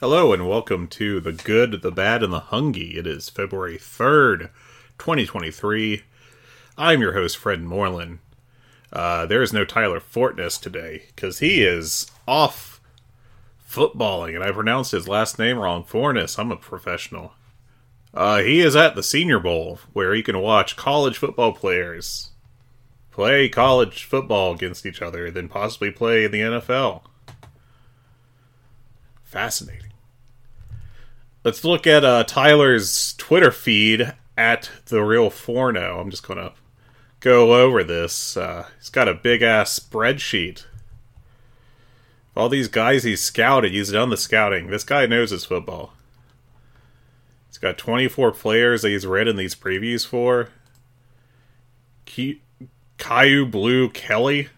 Hello and welcome to The Good, the Bad, and the Hungy. It is February 3rd, 2023. I'm your host, Fred Moreland. Uh, there is no Tyler Fortness today because he is off footballing, and I pronounced his last name wrong. Forness, I'm a professional. Uh, he is at the Senior Bowl where he can watch college football players play college football against each other, then possibly play in the NFL. Fascinating. Let's look at uh, Tyler's Twitter feed at the real Forno. I'm just gonna go over this. Uh, he's got a big ass spreadsheet. All these guys he's scouted, he's done the scouting. This guy knows his football. He's got 24 players that he's read in these previews for. Ki- Kyu Blu Kelly,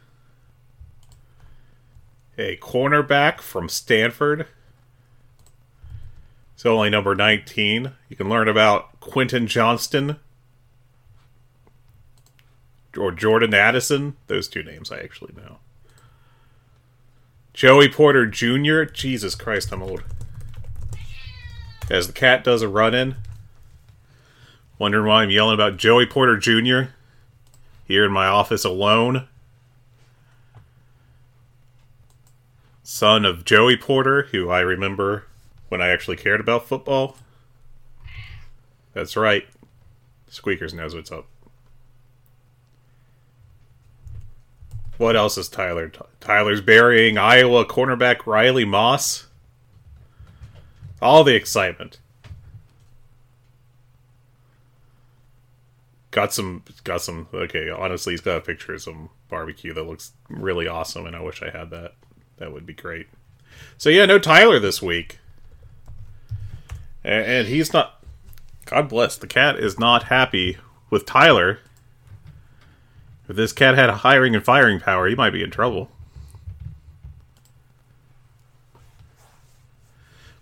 a cornerback from Stanford. It's only number 19. You can learn about Quentin Johnston or Jordan Addison. Those two names I actually know. Joey Porter Jr. Jesus Christ, I'm old. As the cat does a run in. Wondering why I'm yelling about Joey Porter Jr. here in my office alone. Son of Joey Porter, who I remember when I actually cared about football. That's right. Squeakers knows what's up. What else is Tyler? Tyler's burying Iowa cornerback Riley Moss. All the excitement. Got some, got some. Okay, honestly, he's got a picture of some barbecue that looks really awesome, and I wish I had that. That would be great. So yeah, no Tyler this week and he's not. God bless the cat is not happy with Tyler. If this cat had a hiring and firing power, he might be in trouble.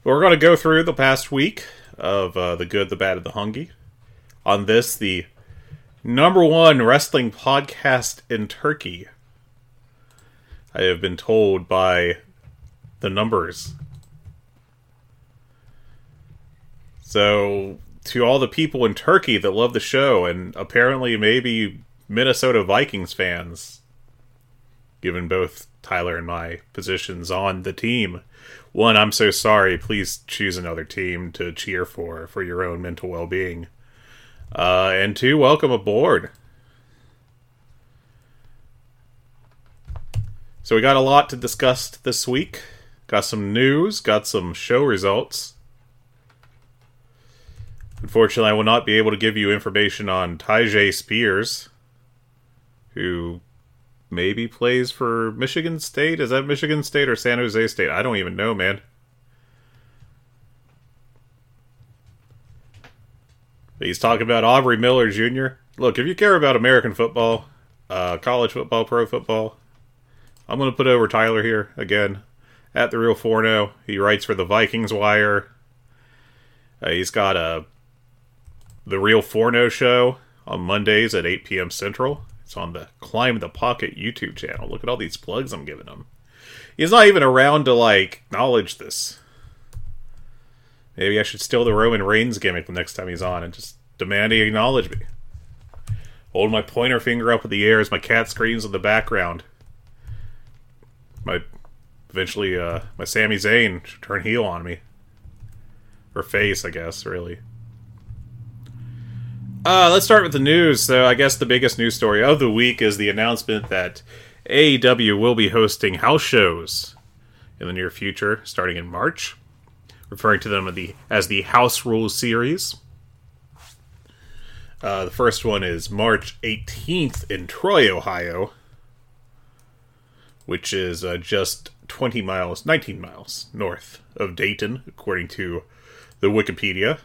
But we're going to go through the past week of uh, the good, the bad, and the hungy. On this, the number one wrestling podcast in Turkey. I have been told by the numbers So, to all the people in Turkey that love the show, and apparently maybe Minnesota Vikings fans, given both Tyler and my positions on the team, one, I'm so sorry. Please choose another team to cheer for for your own mental well being. Uh, and two, welcome aboard. So, we got a lot to discuss this week. Got some news, got some show results Unfortunately, I will not be able to give you information on Tyjae Spears, who maybe plays for Michigan State. Is that Michigan State or San Jose State? I don't even know, man. He's talking about Aubrey Miller Jr. Look, if you care about American football, uh, college football, pro football, I'm going to put over Tyler here again. at the Real Forno. He writes for the Vikings Wire. Uh, he's got a the Real Forno show on Mondays at 8 p.m. Central. It's on the Climb the Pocket YouTube channel. Look at all these plugs I'm giving him. He's not even around to like acknowledge this. Maybe I should steal the Roman Reigns gimmick the next time he's on and just demand he acknowledge me. Hold my pointer finger up in the air as my cat screams in the background. My eventually uh my Sami Zayn should turn heel on me. Or face, I guess, really. Uh, let's start with the news. So, I guess the biggest news story of the week is the announcement that AEW will be hosting house shows in the near future, starting in March, referring to them as the, as the House Rules series. Uh, the first one is March 18th in Troy, Ohio, which is uh, just 20 miles, 19 miles north of Dayton, according to the Wikipedia.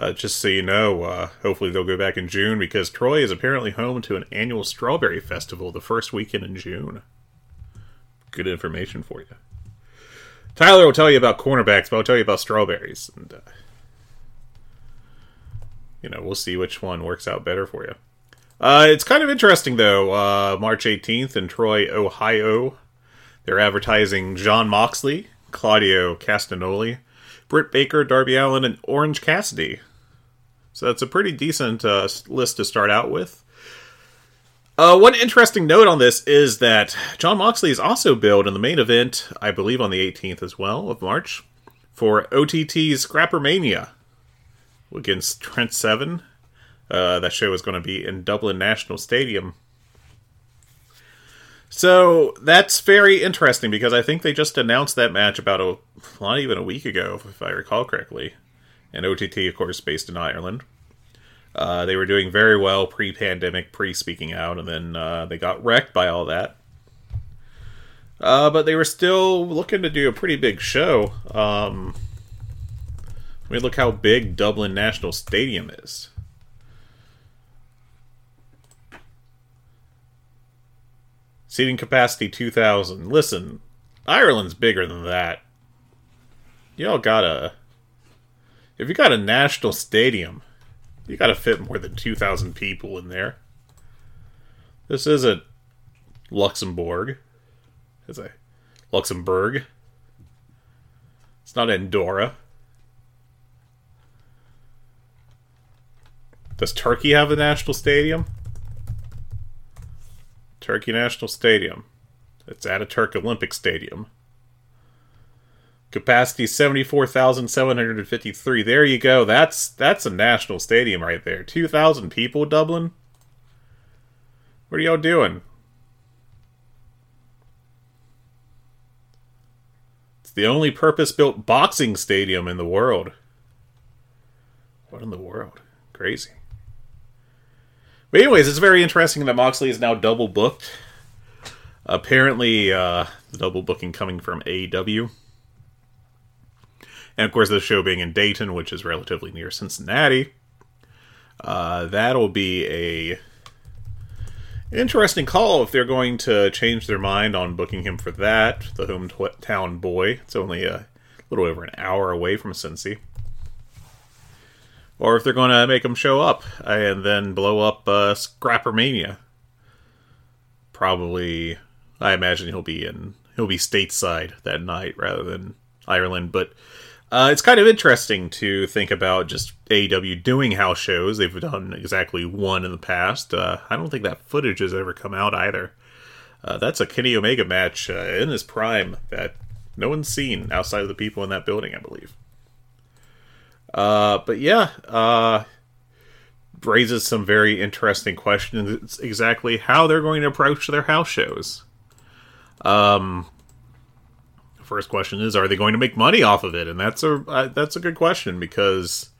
Uh, just so you know, uh, hopefully they'll go back in June because Troy is apparently home to an annual strawberry festival the first weekend in June. Good information for you. Tyler will tell you about cornerbacks, but I'll tell you about strawberries. And, uh, you know, we'll see which one works out better for you. Uh, it's kind of interesting, though. Uh, March 18th in Troy, Ohio. They're advertising Jon Moxley, Claudio Castagnoli, Britt Baker, Darby Allin, and Orange Cassidy. So that's a pretty decent uh, list to start out with. Uh, one interesting note on this is that Jon Moxley is also billed in the main event, I believe on the 18th as well of March, for OTT's Scrappermania against Trent Seven. Uh, that show is going to be in Dublin National Stadium. So that's very interesting because I think they just announced that match about a not even a week ago, if I recall correctly. And OTT, of course, based in Ireland. Uh, they were doing very well pre-pandemic, pre-speaking out, and then uh, they got wrecked by all that. Uh, but they were still looking to do a pretty big show. Um, I mean, look how big Dublin National Stadium is. Seating capacity 2,000. Listen, Ireland's bigger than that. Y'all gotta. If you got a national stadium, you gotta fit more than 2,000 people in there. This isn't Luxembourg. It's a Luxembourg. It's not Andorra. Does Turkey have a national stadium? Turkey National Stadium. It's Atatürk Olympic Stadium. Capacity 74,753. There you go. That's that's a national stadium right there. 2,000 people, Dublin? What are y'all doing? It's the only purpose-built boxing stadium in the world. What in the world? Crazy. But anyways, it's very interesting that Moxley is now double booked. Apparently, uh, the double booking coming from AEW. And of course, the show being in Dayton, which is relatively near Cincinnati. Uh, that'll be a interesting call if they're going to change their mind on booking him for that. The hometown boy. It's only a little over an hour away from Cincy or if they're going to make him show up and then blow up uh, Scrappermania. Probably, I imagine he'll be in he'll be stateside that night rather than Ireland. But uh, it's kind of interesting to think about just AEW doing house shows. They've done exactly one in the past. Uh, I don't think that footage has ever come out either. Uh, that's a Kenny Omega match uh, in his prime that no one's seen outside of the people in that building, I believe. Uh, but yeah, uh, raises some very interesting questions. Exactly how they're going to approach their house shows. Um, first question is, are they going to make money off of it? And that's a uh, that's a good question because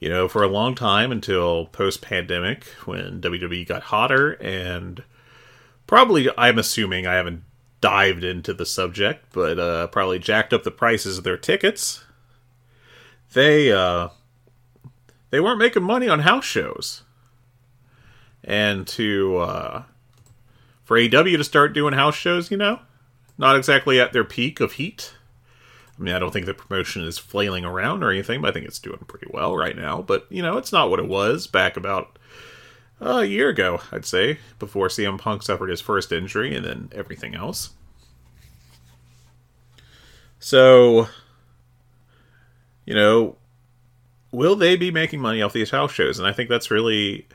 you know for a long time until post pandemic when WWE got hotter and probably I'm assuming I haven't dived into the subject, but uh, probably jacked up the prices of their tickets they uh, they weren't making money on house shows, and to uh, for AEW to start doing house shows, you know, not exactly at their peak of heat. I mean, I don't think the promotion is flailing around or anything, but I think it's doing pretty well right now. But, you know, it's not what it was back about uh, a year ago, I'd say, before CM Punk suffered his first injury and then everything else. So, you know, will they be making money off these house shows? And I think that's really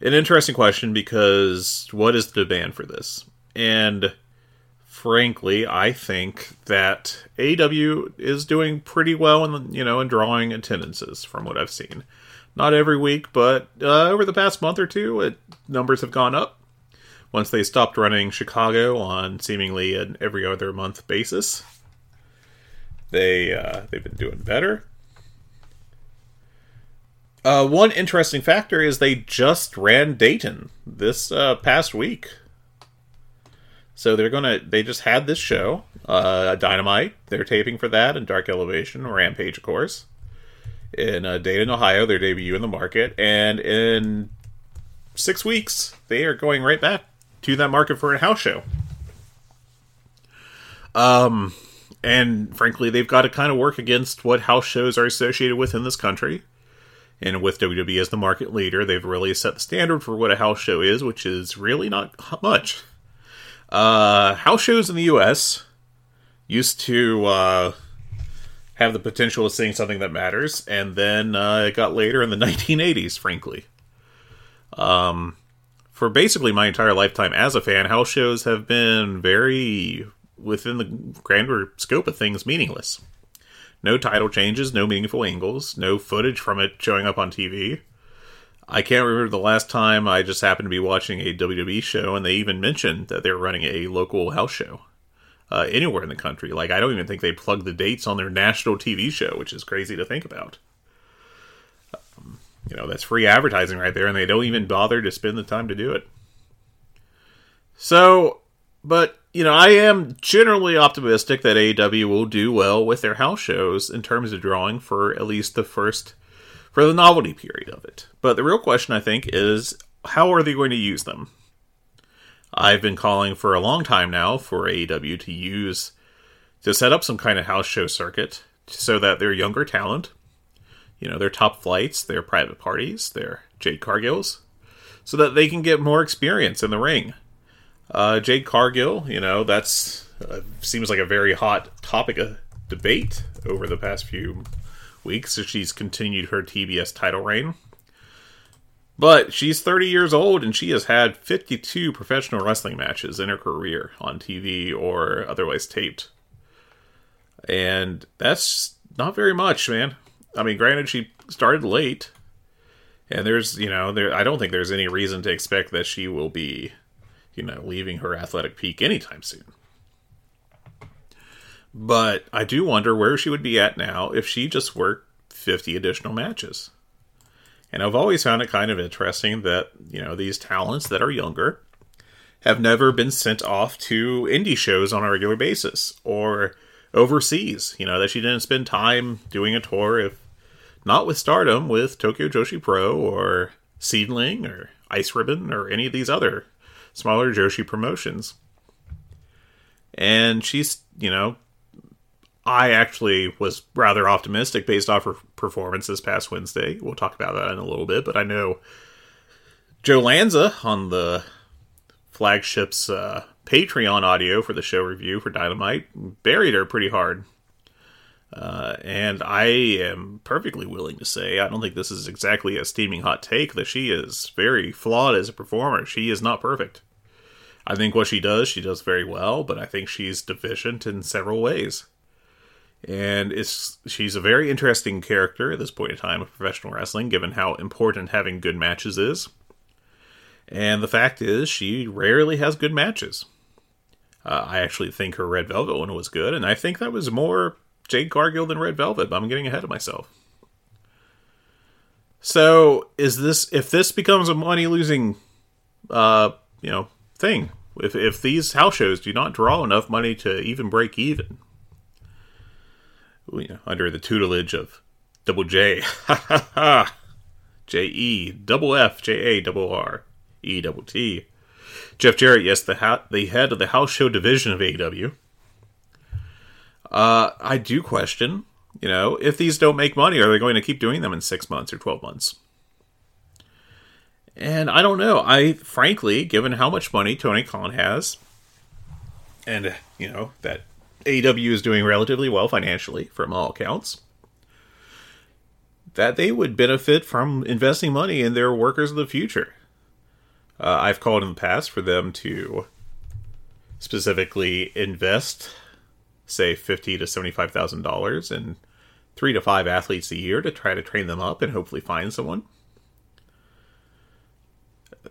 an interesting question because what is the demand for this? And frankly, I think that AW is doing pretty well in you know in drawing attendances from what I've seen. Not every week, but uh, over the past month or two, it, numbers have gone up. Once they stopped running Chicago on seemingly an every other month basis, they uh, they've been doing better. Uh, one interesting factor is they just ran Dayton this uh, past week. So they're gonna they just had this show, uh, Dynamite. They're taping for that and Dark Elevation, Rampage, of course, in uh, Dayton, Ohio. Their debut in the market, and in six weeks they are going right back to that market for a house show. Um, and frankly, they've got to kind of work against what house shows are associated with in this country. And with WWE as the market leader, they've really set the standard for what a house show is, which is really not much. Uh, house shows in the U.S. used to uh, have the potential of seeing something that matters, and then uh, it got later in the 1980s, frankly. Um, for basically my entire lifetime as a fan, house shows have been very within the grander scope of things meaningless. No title changes, no meaningful angles, no footage from it showing up on TV. I can't remember the last time I just happened to be watching a WWE show and they even mentioned that they were running a local house show uh, anywhere in the country. Like, I don't even think they plug the dates on their national TV show, which is crazy to think about. Um, you know, that's free advertising right there, and they don't even bother to spend the time to do it. So, but, you know, I am generally optimistic that AEW will do well with their house shows in terms of drawing for at least the first for the novelty period of it. But the real question, I think, is how are they going to use them? I've been calling for a long time now for AEW to use to set up some kind of house show circuit so that their younger talent, you know, their top flights, their private parties, their Jade Cargills, so that they can get more experience in the ring. Uh, Jade Cargill, you know, that's uh, seems like a very hot topic of debate over the past few weeks as she's continued her TBS title reign. But she's 30 years old and she has had 52 professional wrestling matches in her career on TV or otherwise taped. And that's not very much, man. I mean, granted, she started late. And there's, you know, there I don't think there's any reason to expect that she will be, you know, leaving her athletic peak anytime soon. But I do wonder where she would be at now if she just worked 50 additional matches. And I've always found it kind of interesting that, you know, these talents that are younger have never been sent off to indie shows on a regular basis or overseas. You know, that she didn't spend time doing a tour, if not with Stardom, with Tokyo Joshi Pro or SEAdLINNNG or Ice Ribbon or any of these other smaller Joshi promotions. And she's, you know, I actually was rather optimistic based off her performance this past Wednesday. We'll talk about that in a little bit, but I know Joe Lanza on the flagship's uh, Patreon audio for the show review for Dynamite buried her pretty hard. Uh, and I am perfectly willing to say, I don't think this is exactly a steaming hot take, that she is very flawed as a performer. She is not perfect. I think what she does, she does very well, but I think she's deficient in several ways and it's she's a very interesting character at this point in time of professional wrestling, given how important having good matches is. And the fact is, she rarely has good matches. Uh, I actually think her Red Velvet one was good, and I think that was more Jade Cargill than Red Velvet. But I'm getting ahead of myself. So, is this if this becomes a money losing, uh, you know, thing? If if these house shows do not draw enough money to even break even, you know, under the tutelage of Double J, J E, double F, J A, double R, E, double T. Jeff Jarrett, yes, the ha- the head of the house show division of AEW. Uh, I do question, you know, if these don't make money, are they going to keep doing them in six months or twelve months? And I don't know. I frankly, given how much money Tony Khan has, and you know that AEW is doing relatively well financially from all accounts, that they would benefit from investing money in their workers of the future. Uh, I've called in the past for them to specifically invest, say, fifty to seventy-five thousand dollars in three to five athletes a year to try to train them up and hopefully find someone.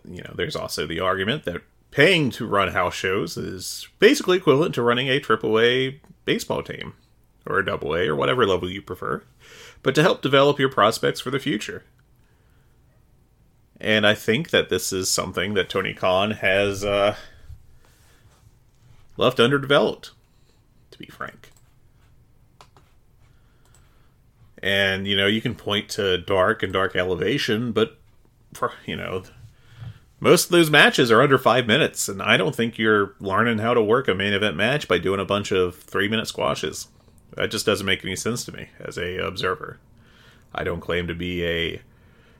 You know, there's also the argument that paying to run house shows is basically equivalent to running a AAA baseball team or a double A or whatever level you prefer, but to help develop your prospects for the future. And I think that this is something that Tony Khan has uh, left underdeveloped, to be frank. And, you know, you can point to Dark and Dark Elevation, but, for, you know, most of those matches are under five minutes, and I don't think you're learning how to work a main event match by doing a bunch of three minute squashes. That just doesn't make any sense to me as a observer. I don't claim to be a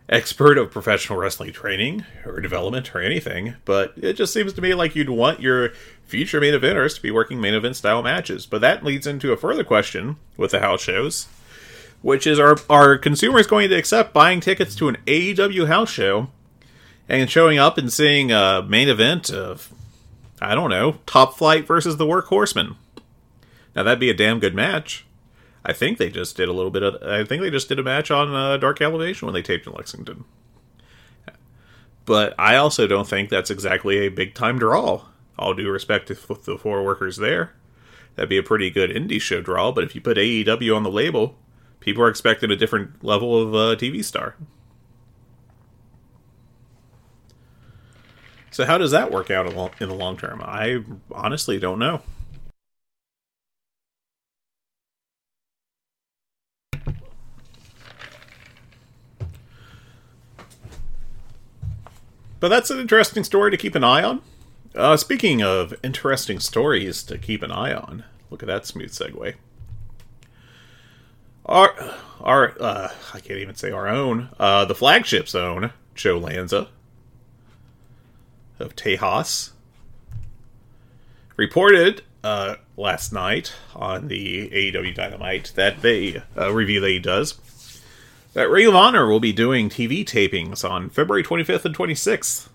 expert of professional wrestling training or development or anything, but it just seems to me like you'd want your future main eventers to be working main event style matches. But that leads into a further question with the house shows, which is are are consumers going to accept buying tickets to an AEW house show and showing up and seeing a main event of I don't know, Top Flight versus the Workhorsemen? Now that'd be a damn good match. I think they just did a little bit of. I think they just did a match on uh, Dark Elevation when they taped in Lexington. But I also don't think that's exactly a big time draw. All due respect to the four workers there, that'd be a pretty good indie show draw. But if you put AEW on the label, people are expecting a different level of uh, TV star. So how does that work out in the long term? I honestly don't know. But that's an interesting story to keep an eye on. Uh, speaking of interesting stories to keep an eye on, look at that smooth segue. Our, our, uh, I can't even say our own, uh, the flagship's own, Joe Lanza of Tejas, reported uh, last night on the AEW Dynamite that they uh, review that he does that Ring of Honor will be doing TV tapings on February 25th and 26th.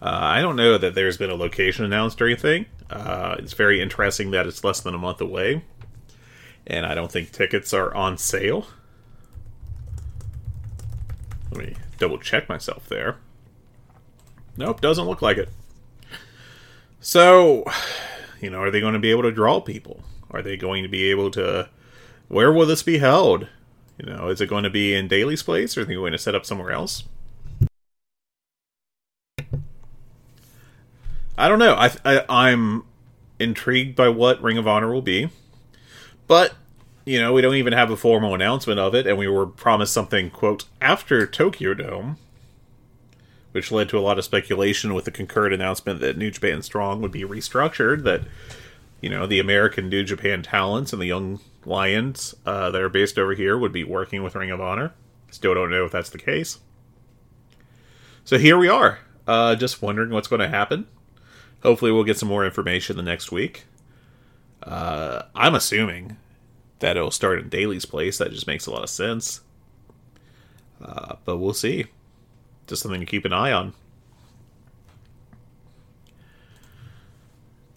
Uh, I don't know that there's been a location announced or anything. Uh, it's very interesting that it's less than a month away, and I don't think tickets are on sale. Let me double check myself there. Nope, doesn't look like it. So, you know, are they going to be able to draw people? Are they going to be able to. Where will this be held? You know, is it going to be in Daily's Place, or are they going to set up somewhere else? I don't know. I, I I'm intrigued by what Ring of Honor will be, but you know, we don't even have a formal announcement of it, and we were promised something quote after Tokyo Dome, which led to a lot of speculation with the concurrent announcement that New Japan Strong would be restructured. That you know the American New Japan talents and the young Lions uh, that are based over here would be working with Ring of Honor. Still don't know if that's the case. So here we are, uh, just wondering what's going to happen. Hopefully, we'll get some more information the next week. Uh, I'm assuming that it'll start in Daily's Place. That just makes a lot of sense. Uh, but we'll see. Just something to keep an eye on.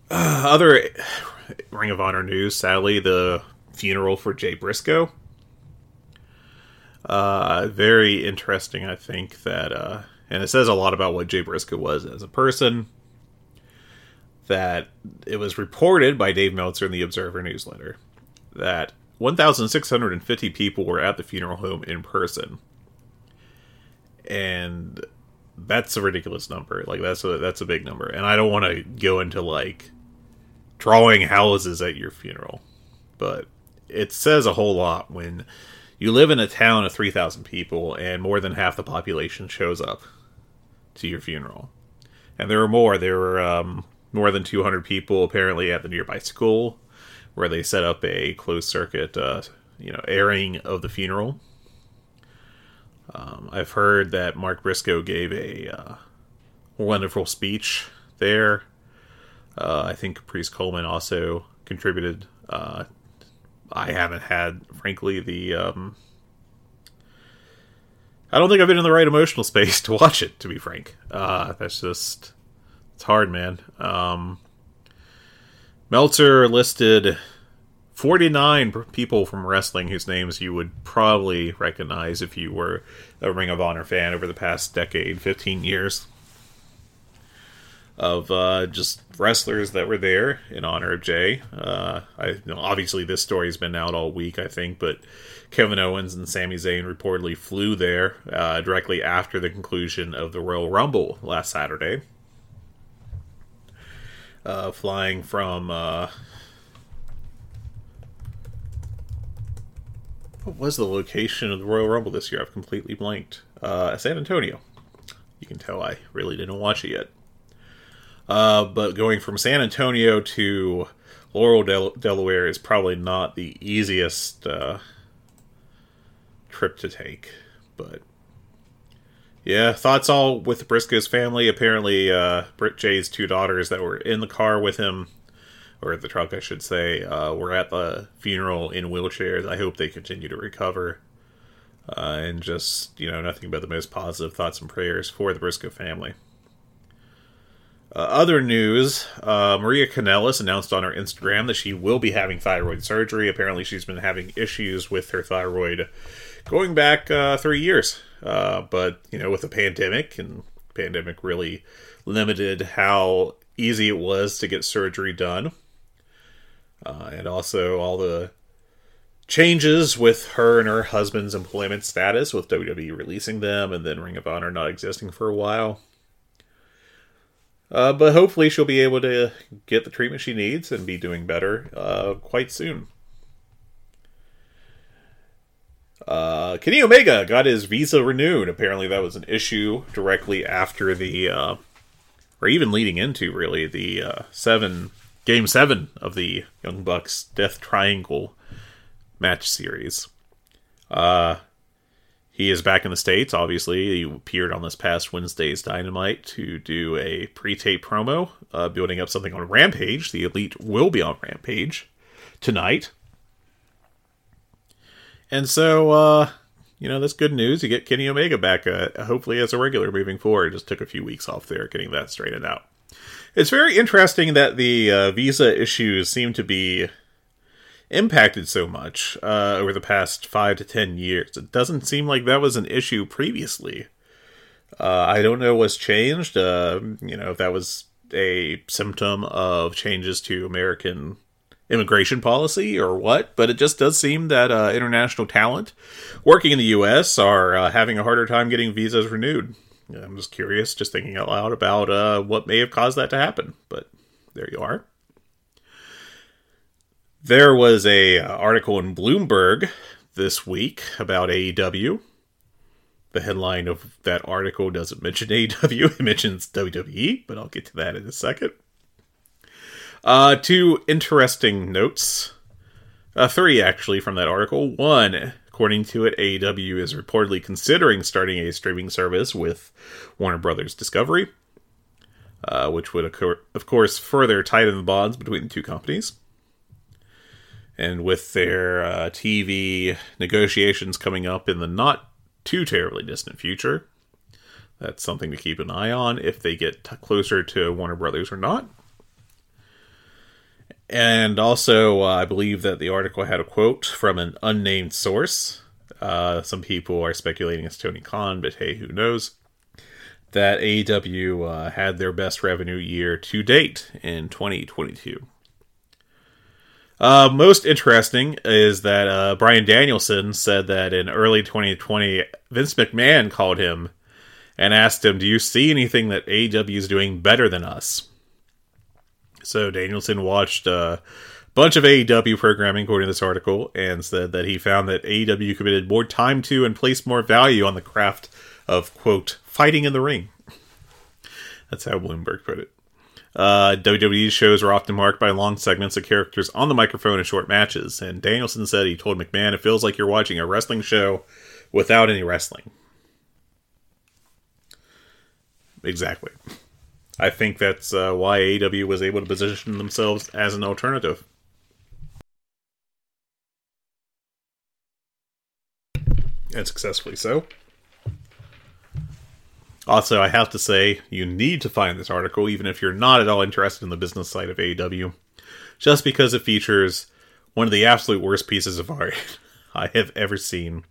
Uh, other Ring of Honor news. Sadly, the funeral for Jay Briscoe. Uh, very interesting, I think, that, uh, and it says a lot about what Jay Briscoe was as a person. That it was reported by Dave Meltzer in the Observer newsletter that 1,650 people were at the funeral home in person. And that's a ridiculous number. Like that's a that's a big number. And I don't want to go into like drawing houses at your funeral. But it says a whole lot when you live in a town of 3,000 people and more than half the population shows up to your funeral. And there were more. There were um, more than 200 people apparently at the nearby school where they set up a closed circuit, uh, you know, airing of the funeral. Um, I've heard that Mark Briscoe gave a uh, wonderful speech there. Uh, I think Caprice Coleman also contributed. Uh, I haven't had, frankly, the. Um, I don't think I've been in the right emotional space to watch it. To be frank, uh, that's just it's hard, man. Um, Meltzer listed 49 people from wrestling whose names you would probably recognize if you were a Ring of Honor fan over the past decade, 15 years of uh, just wrestlers that were there in honor of Jay. Uh, I you know, obviously this story's been out all week, I think, but Kevin Owens and Sami Zayn reportedly flew there uh, directly after the conclusion of the Royal Rumble last Saturday, uh, flying from. What was the location of the Royal Rumble this year? I've completely blanked. Uh, San Antonio. You can tell I really didn't watch it yet. Uh, but going from San Antonio to Laurel, Del- Delaware is probably not the easiest uh, trip to take. But yeah, thoughts all with Briscoe's family. Apparently, uh, Britt Jay's two daughters that were in the car with him, or the truck, I should say, uh, were at the funeral in wheelchairs. I hope they continue to recover. Uh, and just, you know, nothing but the most positive thoughts and prayers for the Briscoe family. Uh, other news uh, Maria Kanellis announced on her Instagram that she will be having thyroid surgery. Apparently, she's been having issues with her thyroid going back uh, three years. Uh, but, you know, with the pandemic, and pandemic really limited how easy it was to get surgery done. Uh, and also all the changes with her and her husband's employment status, with WWE releasing them and then Ring of Honor not existing for a while. Uh, but hopefully she'll be able to get the treatment she needs and be doing better uh, quite soon. Uh, Kenny Omega got his visa renewed. Apparently, that was an issue directly after the, uh, or even leading into really the uh, seven game seven of the Young Bucks Death Triangle match series. Uh, he is back in the States, obviously. He appeared on this past Wednesday's Dynamite to do a pre tape promo, uh, building up something on Rampage. The Elite will be on Rampage tonight. And so, uh, you know, that's good news. You get Kenny Omega back, uh, hopefully as a regular moving forward. Just took a few weeks off there getting that straightened out. It's very interesting that the uh, visa issues seem to be impacted so much uh, over the past five to ten years. It doesn't seem like that was an issue previously. Uh, I don't know what's changed. Uh, you know, if that was a symptom of changes to American immigration policy or what, but it just does seem that uh, international talent working in the U.S. are uh, having a harder time getting visas renewed. I'm just curious, just thinking out loud about uh, what may have caused that to happen. But there you are. There was a uh, article in Bloomberg this week about AEW. The headline of that article doesn't mention AEW; it mentions WWE, but I'll get to that in a second. Uh, two interesting notes. Uh, three actually from that article. One, according to it, AEW is reportedly considering starting a streaming service with Warner Brothers Discovery, uh, which would, occur, of course, further tighten the bonds between the two companies and with their uh, TV negotiations coming up in the not too terribly distant future, that's something to keep an eye on if they get t- closer to Warner Brothers or not. And also, uh, I believe that the article had a quote from an unnamed source. Uh, some people are speculating it's Tony Khan, but hey, who knows? That AEW uh, had their best revenue year to date in 2022. Uh, most interesting is that uh, Bryan Danielson said that in early 2020, Vince McMahon called him and asked him, Do you see anything that AEW is doing better than us? So Danielson watched a bunch of AEW programming, according to this article, and said that he found that AEW committed more time to and placed more value on the craft of, quote, fighting in the ring. That's how Bloomberg put it. Uh, WWE shows are often marked by long segments of characters on the microphone in short matches, and Danielson said he told McMahon it feels like you're watching a wrestling show without any wrestling. Exactly. I think that's uh, why AEW was able to position themselves as an alternative. And successfully so. Also, I have to say, you need to find this article, even if you're not at all interested in the business side of AEW, just because it features one of the absolute worst pieces of art I have ever seen.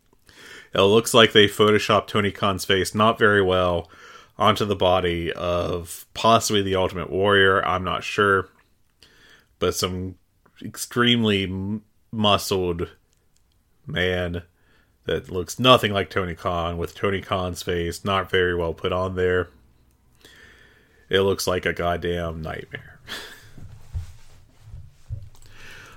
It looks like they photoshopped Tony Khan's face not very well onto the body of possibly the Ultimate Warrior. I'm not sure, but some extremely muscled man that looks nothing like Tony Khan with Tony Khan's face not very well put on there. It looks like a goddamn nightmare.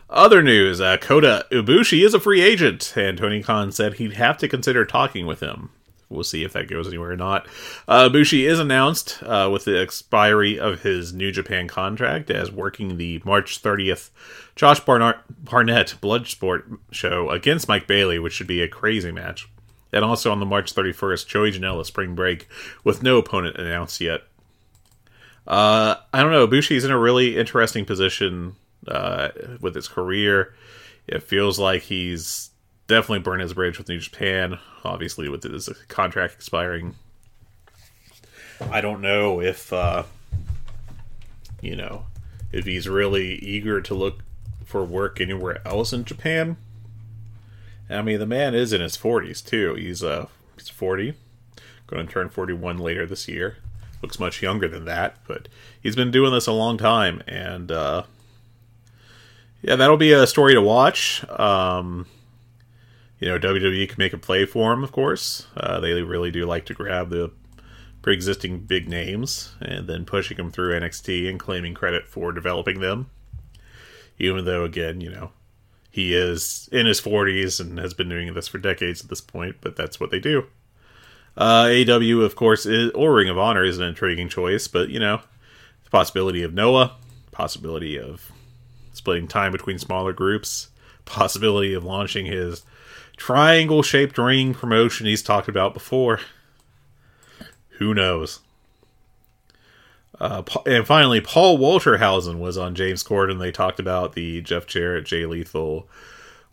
Other news: uh, Kota Ibushi is a free agent, and Tony Khan said he'd have to consider talking with him. We'll see if that goes anywhere or not. Uh, Bushi is announced uh, with the expiry of his New Japan contract as working the March 30th Josh Barnett, Barnett Bloodsport show against Mike Bailey, which should be a crazy match. And also on the March 31st, Joey Janela Spring Break with no opponent announced yet. Uh, I don't know. Bushi's in a really interesting position uh, with his career. It feels like he's definitely burn his bridge with New Japan. Obviously, with his contract expiring, I don't know if uh, you know if he's really eager to look for work anywhere else in Japan. I mean, the man is in his forties too. He's uh he's forty, going to turn forty one later this year. Looks much younger than that, but he's been doing this a long time, and uh, yeah, that'll be a story to watch. Um, you know, WWE can make a play for him, of course. Uh, they really do like to grab the pre-existing big names and then pushing them through NXT and claiming credit for developing them. Even though, again, you know, he is in his 40s and has been doing this for decades at this point, but that's what they do. Uh, AW, of course, is, or Ring of Honor is an intriguing choice, but, you know, the possibility of Noah, possibility of splitting time between smaller groups, possibility of launching his triangle shaped ring promotion he's talked about before. Who knows? Uh, and finally, Paul Walterhausen was on James Corden. They talked about the Jeff Jarrett, Jay Lethal,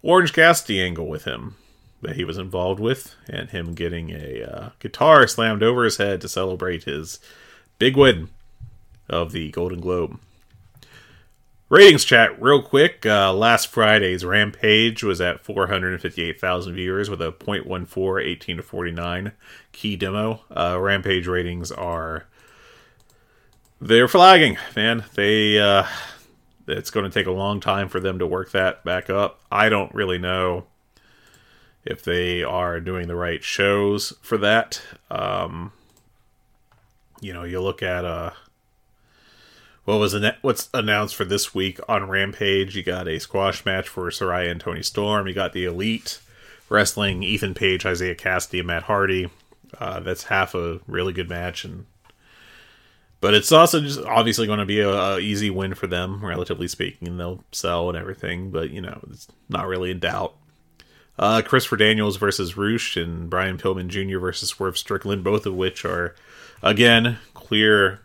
Orange Cassidy angle with him that he was involved with, and him getting a uh, guitar slammed over his head to celebrate his big win of the Golden Globe. Ratings chat, real quick. Uh, last Friday's Rampage was at 458,000 viewers with a 0.14 18 to 49 key demo. Uh, Rampage ratings are. They're flagging, man. They. Uh, it's going to take a long time for them to work that back up. I don't really know if they are doing the right shows for that. Um, you know, you look at. Uh, what was what's announced for this week on Rampage? You got a squash match for Saraya and Toni Storm. You got the Elite wrestling Ethan Page, Isaiah Kassidy, and Matt Hardy. Uh, that's half a really good match, and but it's also just obviously going to be a, a, easy win for them, relatively speaking. And they'll sell and everything, but you know it's not really in doubt. Uh, Christopher Daniels versus Rush and Brian Pillman Jr. versus Swerve Strickland, both of which are again clear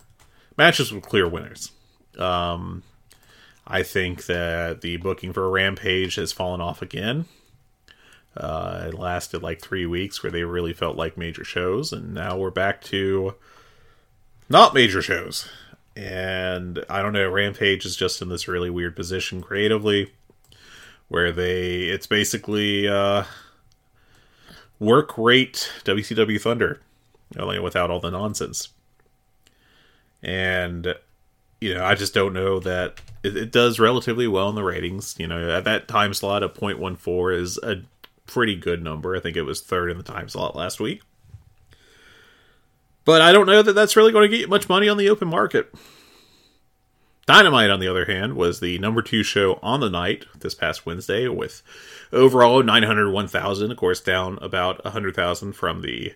matches with clear winners. Um, I think that the booking for Rampage has fallen off again. Uh, it lasted like three weeks where they really felt like major shows, and now we're back to not major shows. And I don't know, Rampage is just in this really weird position creatively where they it's basically uh, work rate WCW Thunder, only without all the nonsense and you know, I just don't know that it, it, does relatively well in the ratings. You know, at that time slot a 0.14 is a pretty good number. I think it was third in the time slot last week. But I don't know that that's really going to get much money on the open market. Dynamite, on the other hand, was the number two show on the night this past Wednesday with overall 901,000, of course, down about 100,000 from the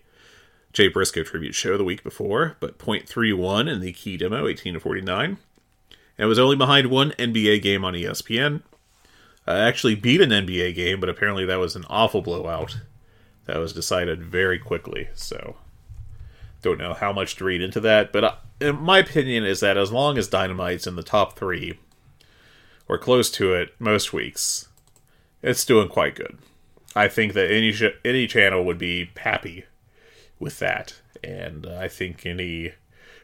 Jay Briscoe tribute show the week before, but 0.31 in the key demo, 18 to 49. And was only behind one NBA game on ESPN. I actually beat an NBA game, but apparently that was an awful blowout. That was decided very quickly, so don't know how much to read into that. But uh, my opinion is that as long as Dynamite's in the top three or close to it most weeks, it's doing quite good. I think that any sh- any channel would be happy with that, and I think any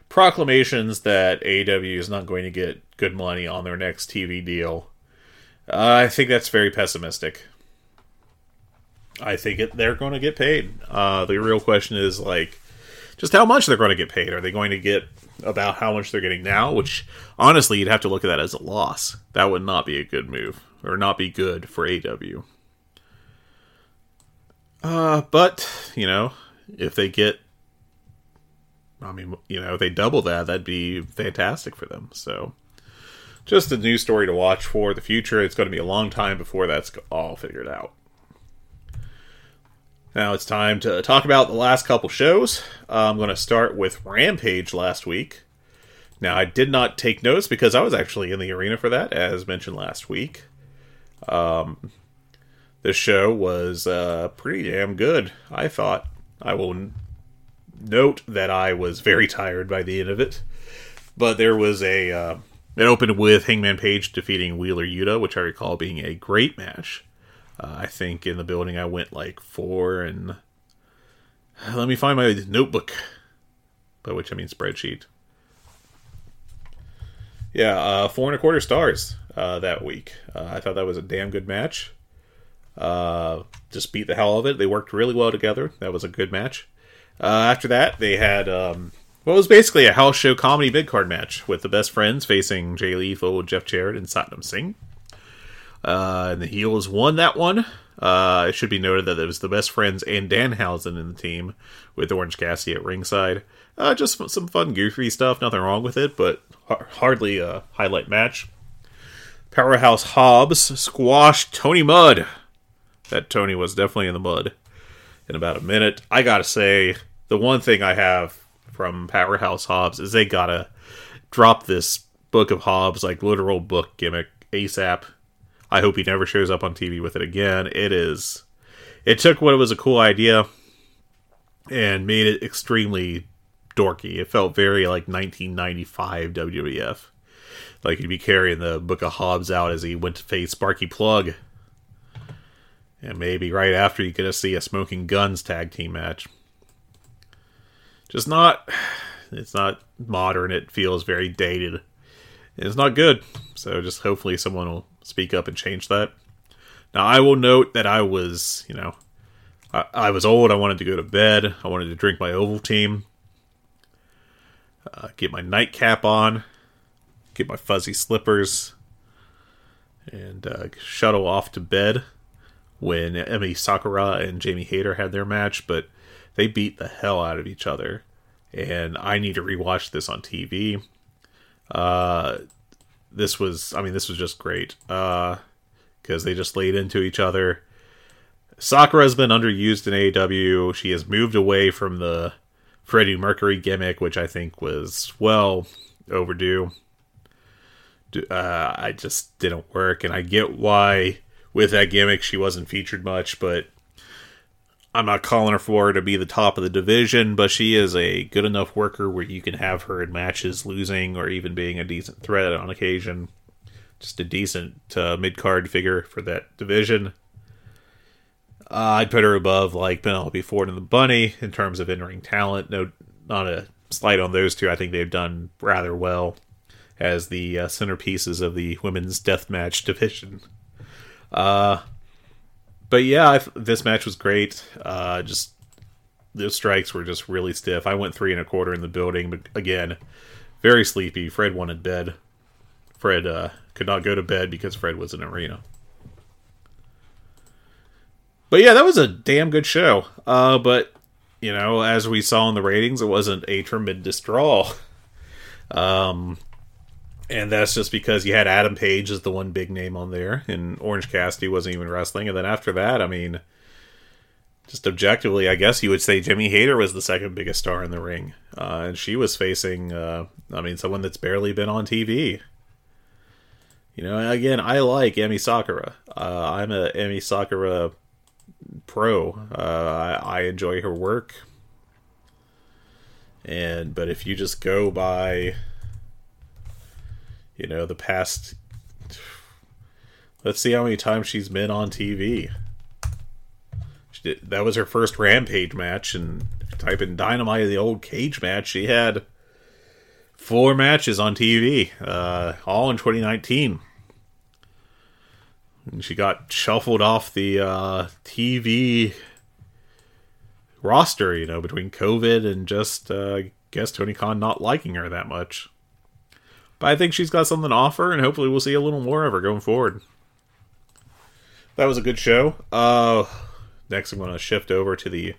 proclamations that AW is not going to get good money on their next TV deal, uh, I think that's very pessimistic. I think it, they're going to get paid. Uh, the real question is like just how much they're going to get paid. Are they going to get about how much they're getting now? Which honestly, you'd have to look at that as a loss. That would not be a good move or not be good for AW. Uh, but you know, if they get, I mean, you know, if they double that, that'd be fantastic for them. So, just a new story to watch for the future. It's going to be a long time before that's all figured out. Now it's time to talk about the last couple shows. I'm going to start with Rampage last week. Now, I did not take notes because I was actually in the arena for that, as mentioned last week. Um, this show was uh, pretty damn good, I thought. I will note that I was very tired by the end of it, but there was a. Uh, it opened with Hangman Page defeating Wheeler Yuta, which I recall being a great match. Uh, I think in the building I went like four and. Let me find my notebook, by which I mean spreadsheet. Yeah, uh, four and a quarter stars uh, that week. Uh, I thought that was a damn good match. Uh, just beat the hell out of it. They worked really well together. That was a good match. Uh, after that, they had um, what was basically a house show comedy big card match with the best friends facing Jay Lethal, Jeff Jarrett, and Satnam Singh. Uh, and the heels won that one. Uh, it should be noted that it was the best friends and Danhausen in the team with Orange Cassidy at ringside. Uh, just some fun, goofy stuff. Nothing wrong with it, but hardly a highlight match. Powerhouse Hobbs squashed Tony Mud. That Tony was definitely in the mud in about a minute. I gotta say, the one thing I have from Powerhouse Hobbs is they gotta drop this Book of Hobbs, like literal book gimmick, ASAP. I hope he never shows up on TV with it again. It is. It took what was a cool idea and made it extremely dorky. It felt very like 1995 WWF. Like he'd be carrying the Book of Hobbs out as he went to face Sparky Plugg. And maybe right after you get to see a Smoking Guns tag team match. Just not. It's not modern. It feels very dated. It's not good. So just hopefully someone will speak up and change that. Now I will note that I was, you know, I, I was old. I wanted to go to bed. I wanted to drink my Ovaltine uh, get my nightcap on, get my fuzzy slippers, and uh, shuttle off to bed when Emi Sakura and Jamie Hayter had their match, but they beat the hell out of each other. And I need to rewatch this on TV. Uh, this was, I mean, this was just great because uh, they just laid into each other. Sakura has been underused in AEW. She has moved away from the Freddie Mercury gimmick, which I think was well overdue. Uh, I just didn't work, and I get why with that gimmick she wasn't featured much, but I'm not calling her for her to be the top of the division, but she is a good enough worker where you can have her in matches losing or even being a decent threat on occasion. Just a decent uh, mid card figure for that division. Uh, I'd put her above like Penelope Ford and the Bunny in terms of in-ring talent. No, not a slight on those two. I think they've done rather well as the uh, centerpieces of the women's deathmatch division. Uh, but yeah, I, this match was great. Uh, just the strikes were just really stiff. I went three and a quarter in the building, but again, very sleepy. Fred wanted bed. Fred uh, could not go to bed because Fred was in arena. But yeah, that was a damn good show. Uh, but you know, as we saw in the ratings, it wasn't a tremendous draw. Um, and that's just because you had Adam Page as the one big name on there, and Orange Cassidy wasn't even wrestling. And then after that, I mean, just objectively, I guess you would say Jamie Hayter was the second biggest star in the ring, uh, and she was facing, uh, I mean, someone that's barely been on TV. You know, again, I like Emi Sakura. Uh, I'm a Emi Sakura pro. Uh, I, I enjoy her work, and but if you just go by, you know, the past, let's see how many times she's been on TV that was her first Rampage match, and type in Dynamite the old cage match, she had four matches on TV, uh, all in 2019. And she got shuffled off the uh, TV roster, you know, between COVID and just, uh, I guess, Tony Khan not liking her that much. But I think she's got something to offer, and hopefully we'll see a little more of her going forward. That was a good show. Uh, next, I'm going to shift over to the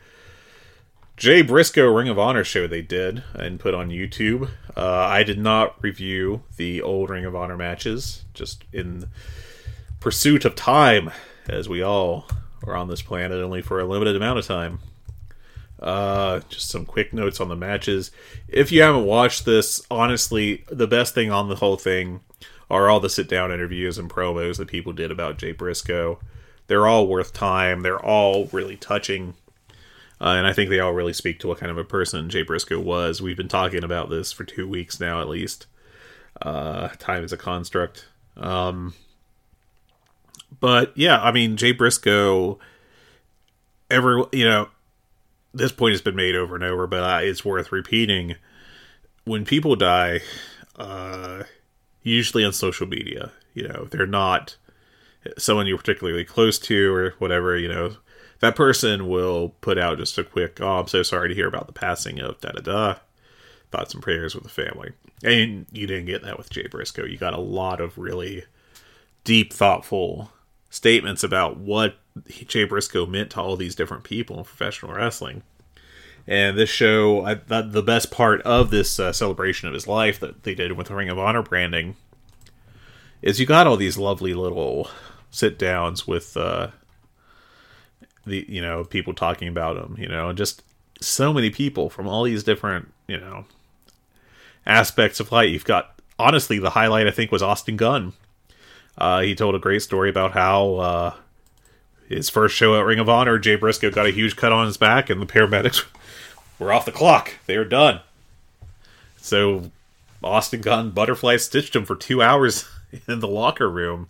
Jay Briscoe Ring of Honor show they did and put on YouTube. Uh, I did not review the old Ring of Honor matches, just in pursuit of time, as we all are on this planet only for a limited amount of time. Uh, just some quick notes on the matches. If you haven't watched this, honestly, the best thing on the whole thing are all the sit down interviews and promos that people did about Jay Briscoe. They're all worth time. They're all really touching. Uh, and I think they all really speak to what kind of a person Jay Briscoe was. We've been talking about this for two weeks now, at least. Uh, time is a construct. Um, but yeah, I mean, Jay Briscoe, every, you know, this point has been made over and over, but uh, it's worth repeating. When people die, uh, usually on social media, you know, they're not someone you're particularly close to or whatever, you know, that person will put out just a quick, oh, I'm so sorry to hear about the passing of da da da. Thoughts and prayers with the family. And you didn't get that with Jay Briscoe. You got a lot of really deep, thoughtful statements about what Jay Briscoe meant to all these different people in professional wrestling. And this show, I thought the best part of this uh, celebration of his life that they did with the Ring of Honor branding is you got all these lovely little sit downs with uh, the you know people talking about him, you know, and just so many people from all these different you know aspects of life. You've got honestly the highlight I think was Austin Gunn. Uh, he told a great story about how uh, his first show at Ring of Honor, Jay Briscoe got a huge cut on his back, and the paramedics were off the clock. They were done. So Austin Gunn butterfly stitched him for two hours in the locker room.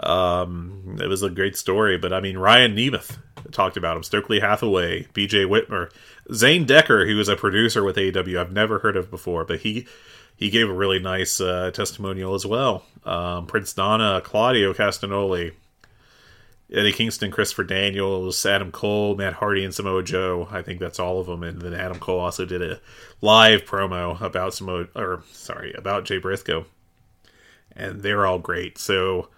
Um, it was a great story, but I mean, Ryan Nemeth talked about him. Stokely Hathaway, B.J. Whitmer, Zane Decker, who was a producer with AEW, I've never heard of before, but he he gave a really nice uh, testimonial as well. Um, Prince Nana, Claudio Castagnoli, Eddie Kingston, Christopher Daniels, Adam Cole, Matt Hardy, and Samoa Joe. I think that's all of them. And then Adam Cole also did a live promo about Samoa, or sorry, about Jay Briscoe, and they're all great. So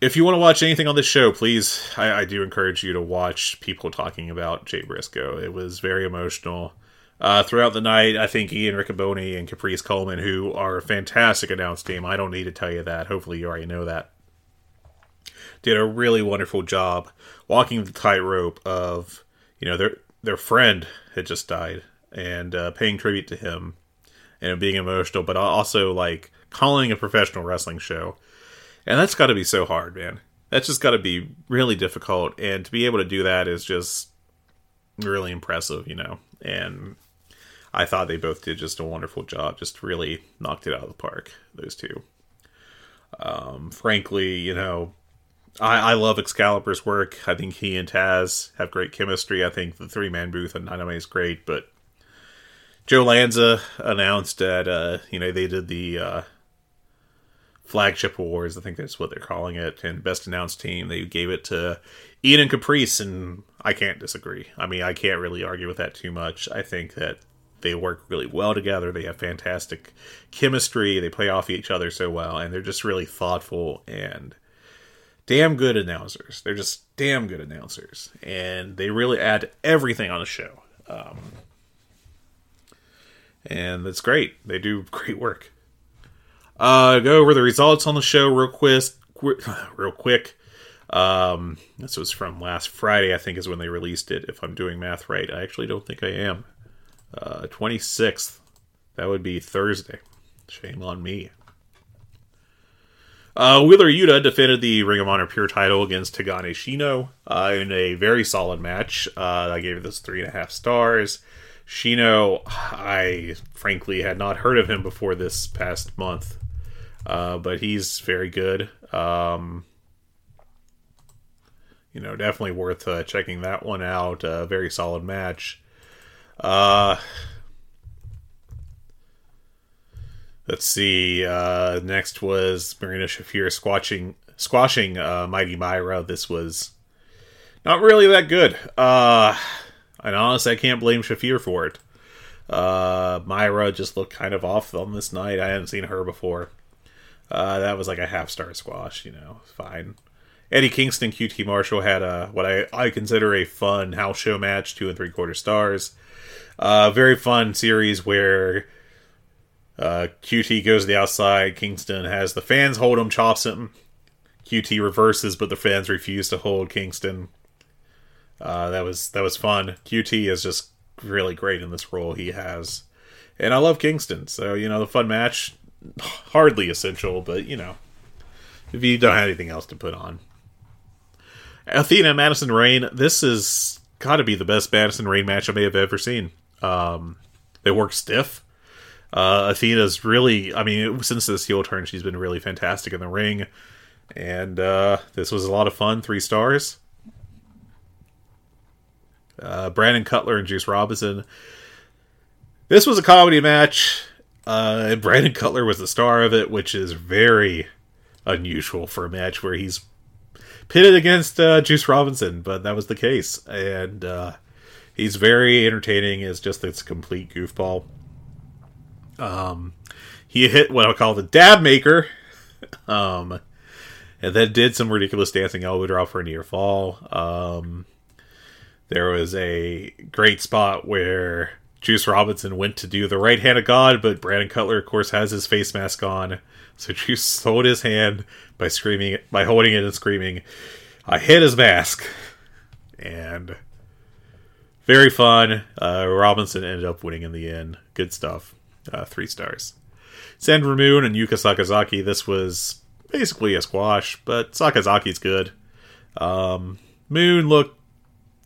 if you want to watch anything on this show, please, I, I, do encourage you to watch people talking about Jay Briscoe. It was very emotional. Uh, throughout the night, I think Ian Riccoboni and Caprice Coleman, who are a fantastic announce team, I don't need to tell you that. Hopefully, you already know that. Did a really wonderful job walking the tightrope of, you know, their their friend had just died and uh, paying tribute to him and being emotional, but also like calling a professional wrestling show and that's got to be so hard, man. That's just got to be really difficult. And to be able to do that is just really impressive, you know. And I thought they both did just a wonderful job. Just really knocked it out of the park, those two. Um, frankly, you know, I, I love Excalibur's work. I think he and Taz have great chemistry. I think the three man booth on Dynamite is great, but Joe Lanza announced that uh, you know they did the uh, flagship awards. I think that's what they're calling it. And best announced team, they gave it to Ian and Caprice, and I can't disagree. I mean, I can't really argue with that too much. I think that they work really well together. They have fantastic chemistry. They play off each other so well, and they're just really thoughtful and damn good announcers. They're just damn good announcers, and they really add everything on the show. Um, and that's great. They do great work. Uh, go over the results on the show real quick. Real quick. Um, this was from last Friday, I think, is when they released it. If I'm doing math right, I actually don't think I am. Uh, 26th. That would be Thursday. Shame on me. Uh, Wheeler Yuta defended the Ring of Honor Pure title against Tagane Shino uh, in a very solid match. Uh, I gave this three and a half stars. Shino, I frankly had not heard of him before this past month, uh, but he's very good. Um, you know, definitely worth uh, checking that one out. A very solid match. Uh, let's see. Uh, next was Marina Shafir squashing squashing uh, Mighty Myra. This was not really that good. Uh, and honestly, I can't blame Shafir for it. Uh, Myra just looked kind of off on this night. I hadn't seen her before. Uh, that was like a half star squash, you know, fine. Eddie Kingston, QT Marshall had a what I, I consider a fun house show match, two and three quarter stars. Uh, very fun series where uh, QT goes to the outside. Kingston has the fans hold him, chops him. QT reverses, but the fans refuse to hold Kingston. Uh, that was that was fun. QT is just really great in this role he has, and I love Kingston. So you know the fun match, hardly essential, but you know if you don't have anything else to put on. Athena Madison Rayne, this is got to be the best Madison Rayne match I may have ever seen. Um, they work stiff. Uh, Athena's really, I mean, since this heel turn, she's been really fantastic in the ring. And uh, this was a lot of fun. Three stars. Uh, Brandon Cutler and Juice Robinson. This was a comedy match. Uh, and Brandon Cutler was the star of it, which is very unusual for a match where he's pitted against uh, Juice Robinson, but that was the case. And uh, he's very entertaining as just this complete goofball. Um, he hit what I call the dab maker, um, and then did some ridiculous dancing elbow drop for a near fall. Um, there was a great spot where Juice Robinson went to do the right hand of God, but Brandon Cutler, of course, has his face mask on. So Juice sold his hand by screaming, by holding it and screaming, "I hit his mask," and very fun. Uh, Robinson ended up winning in the end. Good stuff. Uh, three stars. Sandra Moone and Yuka Sakazaki. This was basically a squash, but Sakazaki's good. Um, Moone looked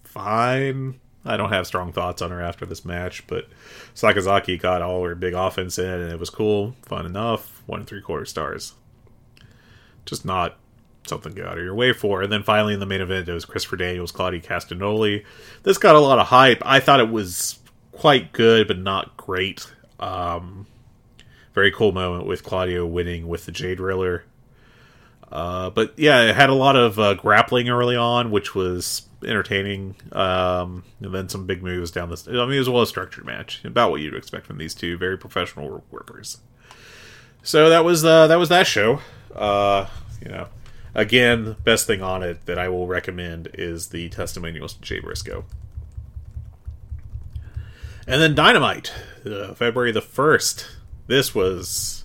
fine. I don't have strong thoughts on her after this match, but Sakazaki got all her big offense in, and it was cool, fun enough. One and three quarter stars. Just not something get out of your way for. And then finally in the main event, it was Christopher Daniels, Claudio Castagnoli. This got a lot of hype. I thought it was quite good, but not great. Um, very cool moment with Claudio winning with the Jade Driller. Uh, but yeah, it had a lot of uh, grappling early on, which was entertaining. Um, and then some big moves down this. I mean, it was a well structured match, about what you'd expect from these two very professional workers. So that was uh, that was that show. Uh, you know, again, best thing on it that I will recommend is the testimonials to Jay Briscoe. And then Dynamite, uh, February the first. This was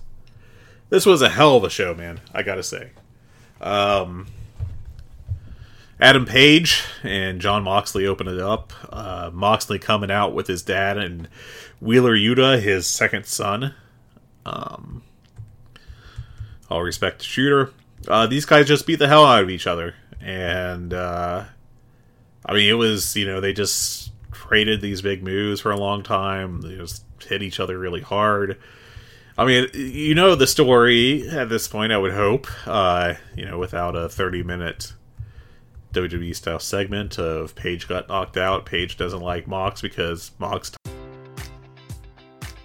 this was a hell of a show, man. I gotta say. Um, Adam Page and Jon Moxley open it up. Uh, Moxley coming out with his dad and Wheeler Yuta, his second son. Um, all respect to Shooter. Uh, these guys just beat the hell out of each other, and uh, I mean, it was you know they just traded these big moves for a long time. They just hit each other really hard. I mean, you know the story at this point. I would hope, uh, you know, without a thirty-minute WWE style segment of Page got knocked out. Page doesn't like Mox because Mox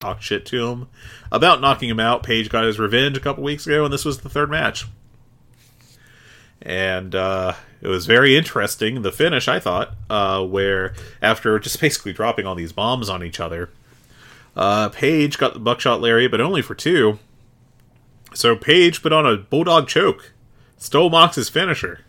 talk shit to him about knocking him out. Page got his revenge a couple weeks ago, and this was the third match. And uh, it was very interesting, the finish, I thought, uh, where after just basically dropping all these bombs on each other, uh, Page got the buckshot lariat, but only for two. So Page put on a bulldog choke, stole Mox's finisher.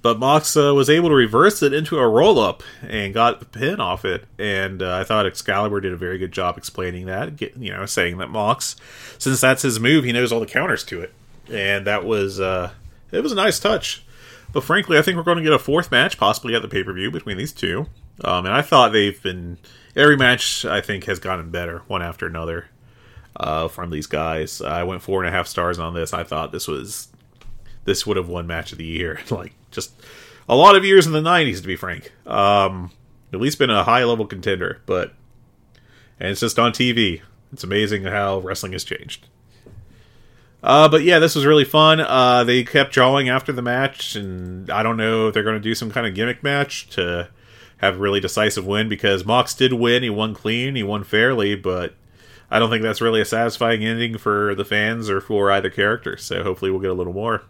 But Mox uh, was able to reverse it into a roll up and got the pin off it. And uh, I thought Excalibur did a very good job explaining that, get, you know, saying that Mox, since that's his move, he knows all the counters to it. And that was uh, it was a nice touch. But frankly, I think we're going to get a fourth match, possibly at the pay per view between these two. Um, and I thought they've been every match I think has gotten better one after another uh, from these guys. I went four and a half stars on this. I thought this was this would have won match of the year. like just a lot of years in the '90s, to be frank. Um, at least been a high level contender, but and it's just on TV. It's amazing how wrestling has changed. Uh, but yeah, this was really fun. Uh, they kept drawing after the match, and I don't know if they're going to do some kind of gimmick match to have a really decisive win because Mox did win. He won clean, he won fairly, but I don't think that's really a satisfying ending for the fans or for either character. So hopefully, we'll get a little more.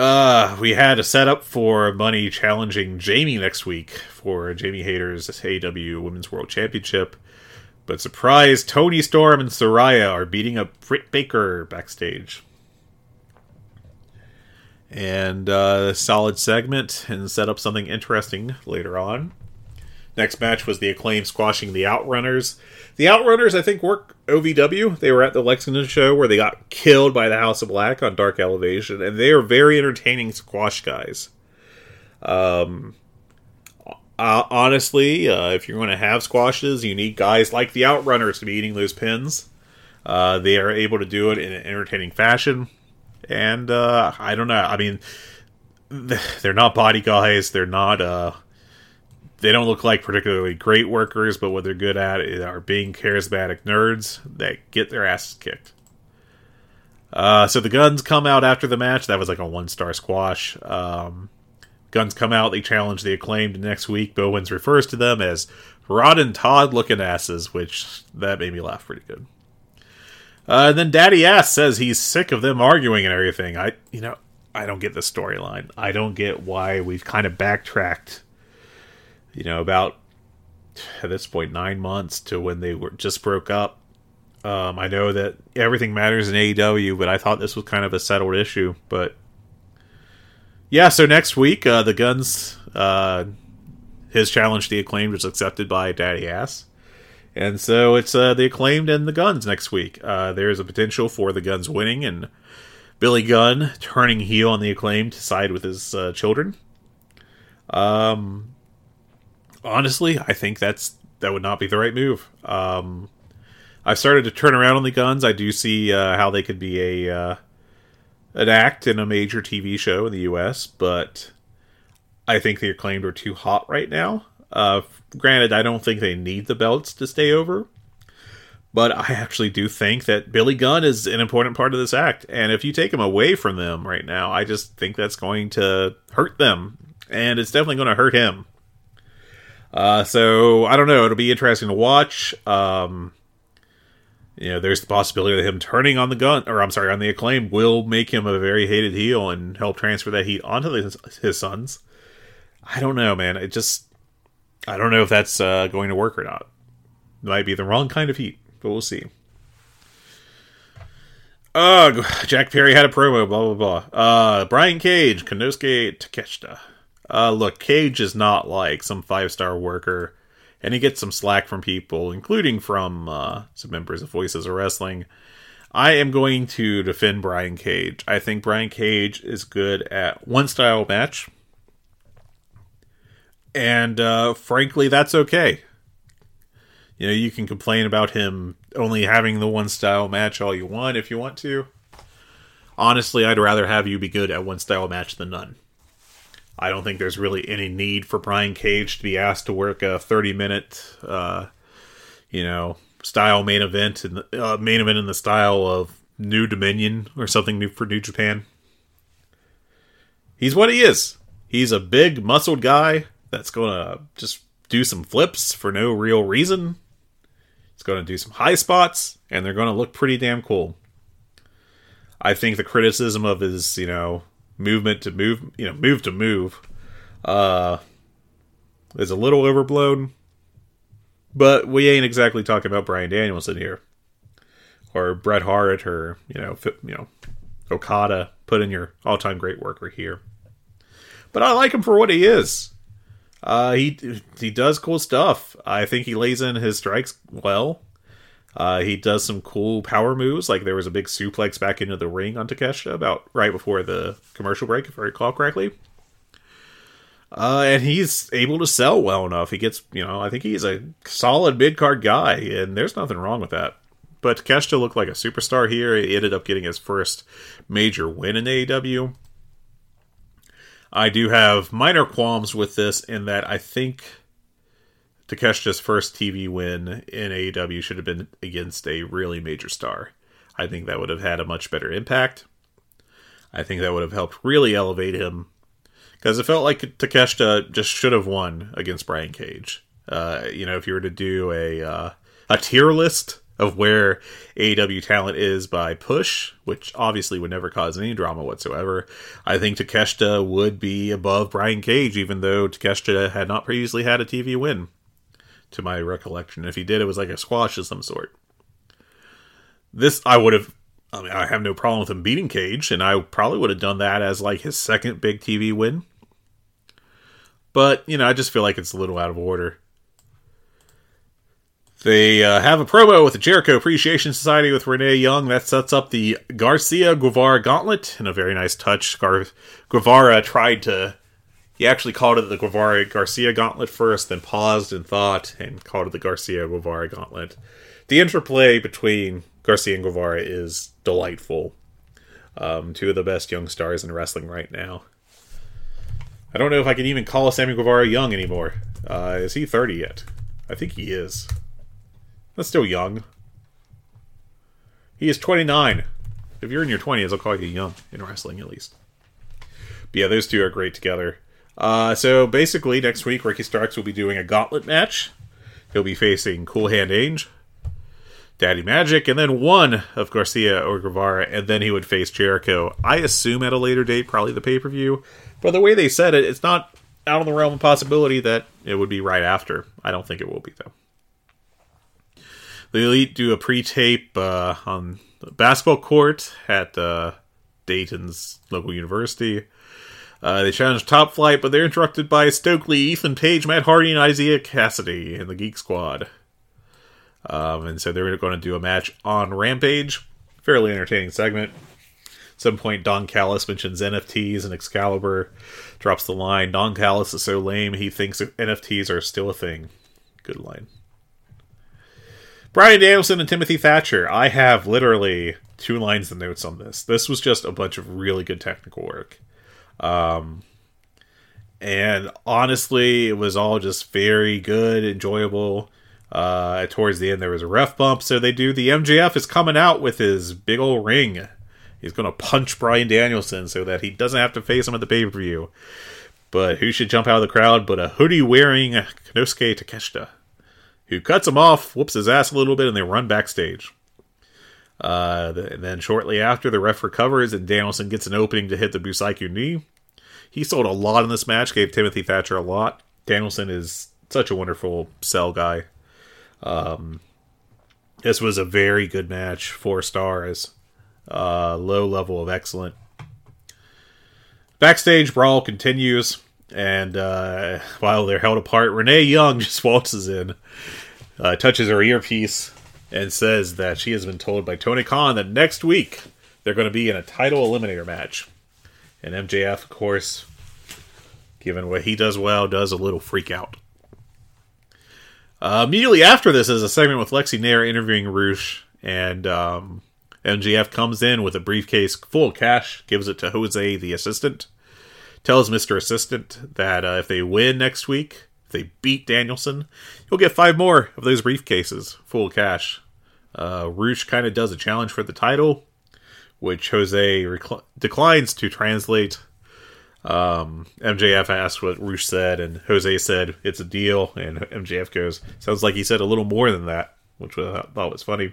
Uh, we had a setup for Money challenging Jamie next week for Jamie Hayter's AEW Women's World Championship. But surprise, Toni Storm and Saraya are beating up Britt Baker backstage. And uh, solid segment and set up something interesting later on. Next match was the acclaim squashing the Outrunners. The Outrunners, I think, work OVW. They were at the Lexington show where they got killed by the House of Black on Dark Elevation, and they are very entertaining squash guys. Um, uh, honestly, uh, if you're going to have squashes, you need guys like the Outrunners to be eating those pins. Uh, they are able to do it in an entertaining fashion, and uh, I don't know. I mean, they're not body guys. They're not uh, they don't look like particularly great workers, but what they're good at are being charismatic nerds that get their asses kicked. Uh, so the guns come out after the match. That was like a one star squash. Um, guns come out. They challenge the acclaimed next week. Bowens refers to them as Rod and Todd looking asses, which that made me laugh pretty good. Uh, and then Daddy Ass says he's sick of them arguing and everything. I, you know, I don't get the storyline. I don't get why we've kind of backtracked you know, about at this point nine months to when they were just broke up. Um, I know that everything matters in AEW, but I thought this was kind of a settled issue. But yeah, so next week, uh, the Guns, uh, his challenge to the acclaimed was accepted by Daddy Ass. And so it's uh, the acclaimed and the Guns next week. Uh, there's a potential for the Guns winning and Billy Gunn turning heel on the acclaimed to side with his uh, children. Um, honestly, I think that's that would not be the right move. Um, I've started to turn around on the guns. I do see uh, how they could be a uh, an act in a major TV show in the U.S., but I think the acclaimed are too hot right now. Uh, granted, I don't think they need the belts to stay over, but I actually do think that Billy Gunn is an important part of this act, and if you take him away from them right now, I just think that's going to hurt them, and it's definitely going to hurt him. Uh, so I don't know. It'll be interesting to watch. Um, you know, there's the possibility that him turning on the gun, or I'm sorry, on the acclaim, will make him a very hated heel and help transfer that heat onto his, his sons. I don't know, man. It just, I don't know if that's uh, going to work or not. It might be the wrong kind of heat, but we'll see. Uh, Jack Perry had a promo, blah, blah, blah. Uh, Brian Cage, Konosuke Takeshita. Uh, look, Cage is not like some five star worker, and he gets some slack from people, including from uh, some members of Voices of Wrestling. I am going to defend Brian Cage. I think Brian Cage is good at one style match. And uh, frankly, that's okay. You know, you can complain about him only having the one style match all you want if you want to. Honestly, I'd rather have you be good at one style match than none. I don't think there's really any need for Brian Cage to be asked to work a 30 minute, uh, you know, style main event and uh, main event in the style of New Dominion or something new for New Japan. He's what he is. He's a big, muscled guy that's going to just do some flips for no real reason. He's going to do some high spots, and they're going to look pretty damn cool. I think the criticism of his, you know, movement to move, you know, move to move, uh, is a little overblown. But we ain't exactly talking about Bryan Danielson here, or Bret Hart, or you know, you know, Okada. Put in your all-time great worker here. But I like him for what he is. Uh, he he does cool stuff. I think he lays in his strikes well. Uh, he does some cool power moves, like there was a big suplex back into the ring on Takeshita about right before the commercial break, if I recall correctly. Uh, and he's able to sell well enough. He gets, you know, I think he's a solid mid card guy, and there's nothing wrong with that. But Takeshita looked like a superstar here. He ended up getting his first major win in AEW. I do have minor qualms with this in that I think Takeshita's first TV win in AEW should have been against a really major star. I think that would have had a much better impact. I think that would have helped really elevate him because it felt like Takeshita just should have won against Brian Cage. Uh, you know, if you were to do a uh, a tier list of where AEW talent is by push, which obviously would never cause any drama whatsoever, I think Takeshita would be above Brian Cage, even though Takeshita had not previously had a TV win, to my recollection. If he did, it was like a squash of some sort. This I would have I mean, I have no problem with him beating Cage, and I probably would have done that as like his second big TV win. But, you know, I just feel like it's a little out of order. They uh, have a promo with the Jericho Appreciation Society with Renee Young. That sets up the Garcia Guevara gauntlet in a very nice touch. Gar- Guevara tried to. He actually called it the Guevara Garcia gauntlet first, then paused and thought, and called it the Garcia Guevara gauntlet. The interplay between Garcia and Guevara is delightful. Um, two of the best young stars in wrestling right now. I don't know if I can even call Sammy Guevara young anymore. Uh, is he 30 yet? I think he is. That's still young. He is 29. If you're in your 20s, I'll call you young in wrestling at least. But yeah, those two are great together. Uh, so basically, next week, Ricky Starks will be doing a gauntlet match. He'll be facing Cool Hand Angel, Daddy Magic, and then one of Garcia or Guevara, and then he would face Jericho. I assume at a later date, probably the pay per view. But the way they said it, it's not out of the realm of possibility that it would be right after. I don't think it will be though. The Elite do a pre-tape uh, on the basketball court at uh, Dayton's local university. Uh, they challenge Top Flight, but they're interrupted by Stokely, Ethan Page, Matt Hardy, and Isiah Kassidy in the Geek Squad. Um, and so they're going to do a match on Rampage. Fairly entertaining segment At some point, Don Callis mentions NFTs and Excalibur drops the line Don Callis is so lame he thinks NFTs are still a thing. Good line. Bryan Danielson and Timothy Thatcher. I have literally two lines of notes on this. This was just a bunch of really good technical work. Um, and honestly, it was all just very good, enjoyable. Uh, towards the end, there was a ref bump, so they do the MJF is coming out with his big old ring He's going to punch Bryan Danielson so that he doesn't have to face him at the pay per view. But who should jump out of the crowd but a hoodie wearing Konosuke Takeshita, who cuts him off, whoops his ass a little bit, and they run backstage. Uh, and then shortly after, the ref recovers and Danielson gets an opening to hit the Busaiku knee. He sold a lot in this match, gave Timothy Thatcher a lot. Danielson is such a wonderful sell guy. Um, this was a very good match, four stars. uh, low level of excellent. Backstage brawl continues, and uh, while they're held apart, Renee Young just waltzes in, uh, touches her earpiece, and says that she has been told by Tony Khan that next week they're going to be in a title eliminator match. And MJF, of course, given what he does well, does a little freak out. Uh, immediately after this is a segment with Lexi Nair interviewing Rush, and um, MJF comes in with a briefcase full of cash, gives it to Jose, the assistant, tells Mr. Assistant that uh, if they win next week, if they beat Danielson, he'll get five more of those briefcases full of cash. Uh, Rush kind of does a challenge for the title, which Jose declines to translate. Um, MJF asked what Rush said, and Jose said it's a deal. And MJF goes, "Sounds like he said a little more than that," which I thought was funny.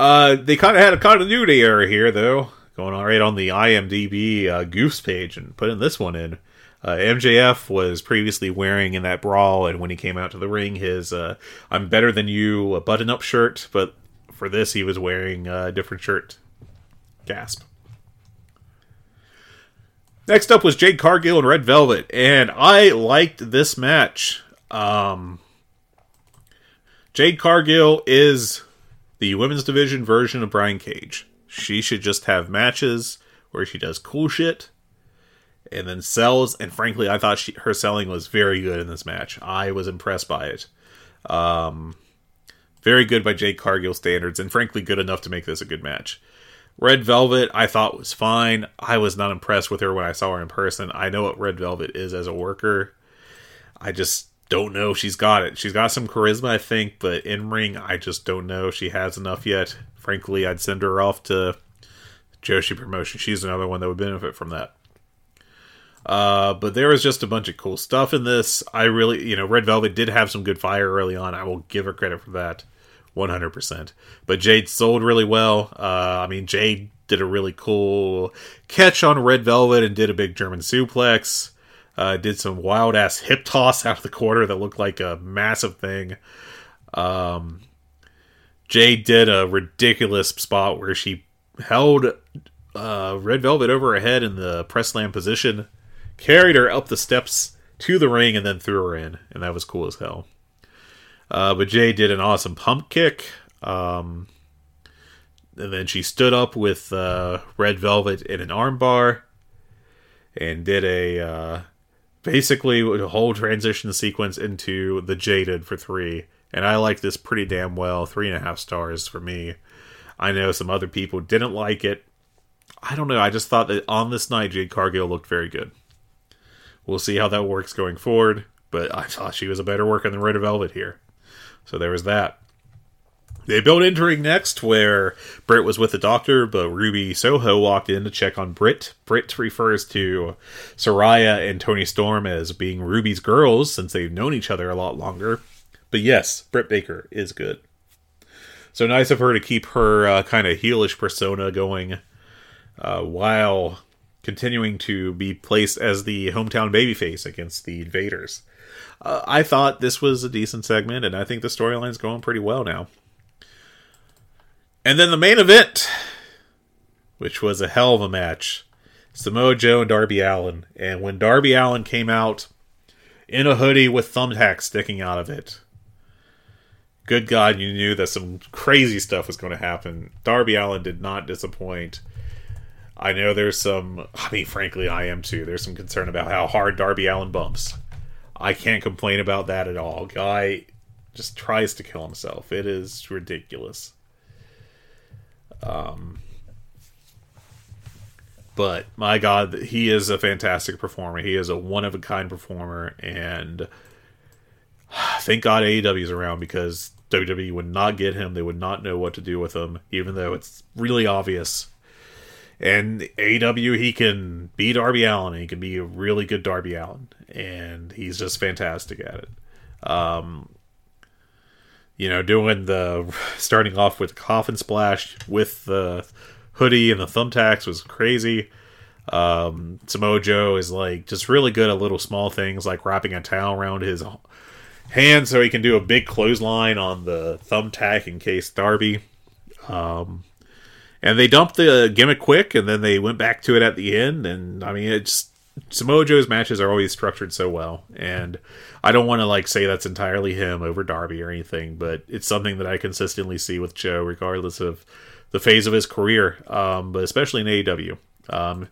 Uh, they kind of had a continuity error here, though, going on right on the IMDb uh, Goofs page, and putting this one in. Uh, MJF was previously wearing in that brawl, and when he came out to the ring, his uh, "I'm better than you" button-up shirt, but for this, he was wearing a different shirt. Gasp. Next up was Jade Cargill and Red Velvet, and I liked this match. Um, Jade Cargill is the women's division version of Brian Cage. She should just have matches where she does cool shit and then sells. And frankly, I thought she, her selling was very good in this match. I was impressed by it. Um, very good by Jade Cargill standards, and frankly, good enough to make this a good match. Red Velvet, I thought was fine. I was not impressed with her when I saw her in person. I know what Red Velvet is as a worker. I just don't know she's got it. She's got some charisma, I think, but in ring, I just don't know she has enough yet. Frankly, I'd send her off to Joshi Promotion. She's another one that would benefit from that. Uh, but there was just a bunch of cool stuff in this. I really, you know, Red Velvet did have some good fire early on. I will give her credit for that. 100%. But Jade sold really well. Uh, I mean, Jade did a really cool catch on Red Velvet and did a big German suplex. Uh, did some wild ass hip toss out of the corner that looked like a massive thing. Um, Jade did a ridiculous spot where she held uh, Red Velvet over her head in the press slam position, carried her up the steps to the ring, and then threw her in. And that was cool as hell. Uh, but Jay did an awesome pump kick. Um, and then she stood up with uh, Red Velvet in an armbar and did a uh, basically a whole transition sequence into the Jaded for three. And I like this pretty damn well. Three and a half stars for me. I know some other people didn't like it. I don't know. I just thought that on this night, Jade Cargill looked very good. We'll see how that works going forward. But I thought she was a better worker than Red Velvet here. So there was that. They built entering next, where Britt was with the doctor, but Ruby Soho walked in to check on Britt. Britt refers to Saraya and Toni Storm as being Ruby's girls since they've known each other a lot longer. But yes, Britt Baker is good. So nice of her to keep her uh, kind of heelish persona going uh, while continuing to be placed as the hometown babyface against the invaders uh, I thought this was a decent segment, and I think the storyline's going pretty well now. And then the main event, which was a hell of a match Samoa Joe and Darby Allin. And when Darby Allin came out in a hoodie with thumbtacks sticking out of it, good God, you knew that some crazy stuff was going to happen. Darby Allin did not disappoint. I know there's some, I mean, frankly, I am too. There's some concern about how hard Darby Allin bumps. I can't complain about that at all. Guy just tries to kill himself. It is ridiculous. Um, but my God, he is a fantastic performer. He is a one of a kind performer, and thank God AEW is around because WWE would not get him. They would not know what to do with him, even though it's really obvious. And AW, he can beat Darby Allin. He can be a really good Darby Allin, and he's just fantastic at it. Um, you know, doing the starting off with coffin splash with the hoodie and the thumbtacks was crazy. Um, Samoa Joe is like just really good at little small things like wrapping a towel around his hand so he can do a big clothesline on the thumbtack in case Darby. Um, and they dumped the gimmick quick, and then they went back to it at the end. And I mean, it's Samoa Joe's matches are always structured so well, and I don't want to like say that's entirely him over Darby or anything, but it's something that I consistently see with Joe, regardless of the phase of his career, um, but especially in AEW. Um,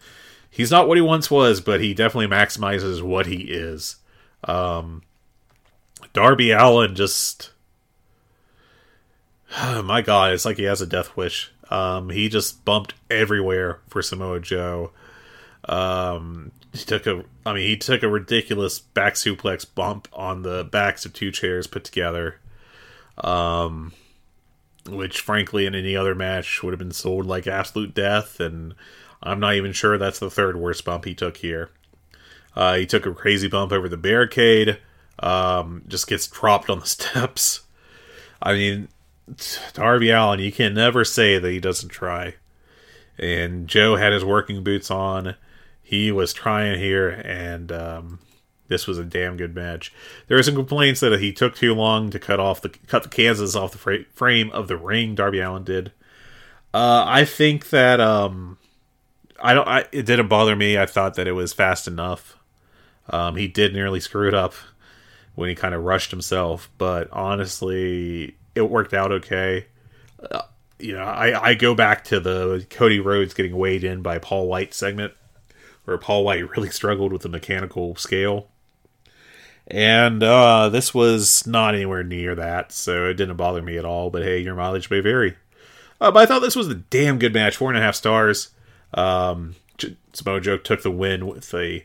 he's not what he once was, but he definitely maximizes what he is. Um, Darby Allin just, oh my God, it's like he has a death wish. Um, he just bumped everywhere for Samoa Joe. Um, he took a, I mean, he took a ridiculous back suplex bump on the backs of two chairs put together. Um, which frankly in any other match would have been sold like absolute death, and I'm not even sure that's the third worst bump he took here. Uh, he took a crazy bump over the barricade, um, just gets dropped on the steps. I mean, Darby Allin, you can never say that he doesn't try. And Joe had his working boots on. He was trying here, and um, this was a damn good match. There are some complaints that he took too long to cut off the cut the Kansas off the frame of the ring. Darby Allin did. Uh, I think that um, I don't. I, it didn't bother me. I thought that it was fast enough. Um, he did nearly screw it up when he kind of rushed himself, but honestly, it worked out okay. Uh, you know, I, I go back to the Cody Rhodes getting weighed in by Paul White segment, where Paul White really struggled with the mechanical scale. And uh, this was not anywhere near that, so it didn't bother me at all. But hey, your mileage may vary. Uh, but I thought this was a damn good match. Four and a half stars. Um, Samoa Joe took the win with a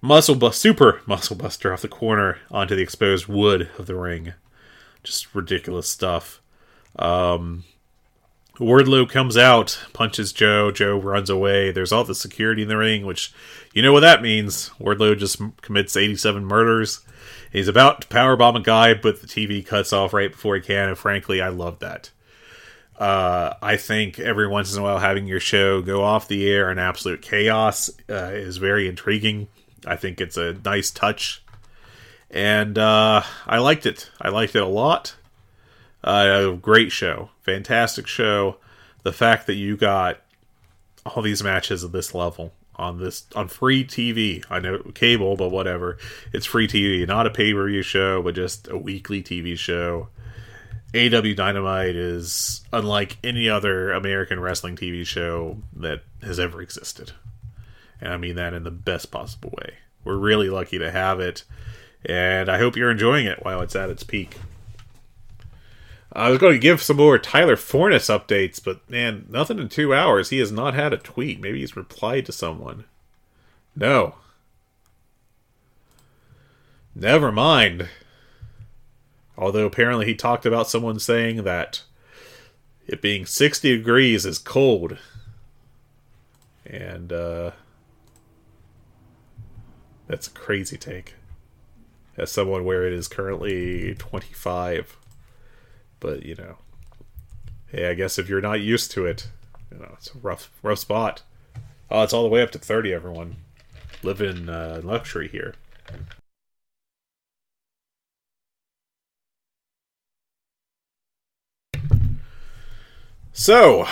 muscle bu- super muscle buster off the corner onto the exposed wood of the ring. Just ridiculous stuff. Um, Wardlow comes out, punches Joe. Joe runs away. There's all the security in the ring, which you know what that means. Wardlow just commits 87 murders. He's about to powerbomb a guy, but the TV cuts off right before he can. And frankly, I love that. Uh, I think every once in a while having your show go off the air in absolute chaos uh, is very intriguing. I think it's a nice touch, and uh, I liked it. I liked it a lot. Uh, a great show, fantastic show. The fact that you got all these matches at this level on this on free TV. I know cable, but whatever. It's free TV, not a pay per view show, but just a weekly TV show. AEW Dynamite is unlike any other American wrestling TV show that has ever existed. And I mean that in the best possible way. We're really lucky to have it, and I hope you're enjoying it while it's at its peak. I was going to give some more Tyler Forness updates, but man, nothing in two hours. He has not had a tweet. Maybe he's replied to someone. No. Never mind. Although apparently he talked about someone saying that it being 60 degrees is cold. And, uh, that's a crazy take. As someone where it is currently 25. But you know, hey, I guess if you're not used to it, you know, it's a rough, rough spot. Oh, it's all the way up to thirty. Everyone, live in uh, luxury here. So,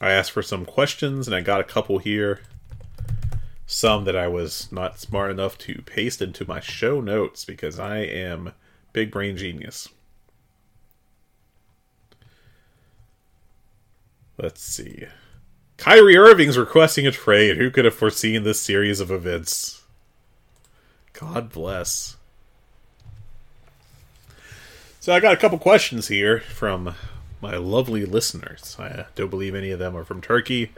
I asked for some questions and I got a couple here. Some that I was not smart enough to paste into my show notes because I am big brain genius. Let's see. Kyrie Irving's requesting a trade. Who could have foreseen this series of events? God bless. So I got a couple questions here from my lovely listeners. I don't believe any of them are from Turkey,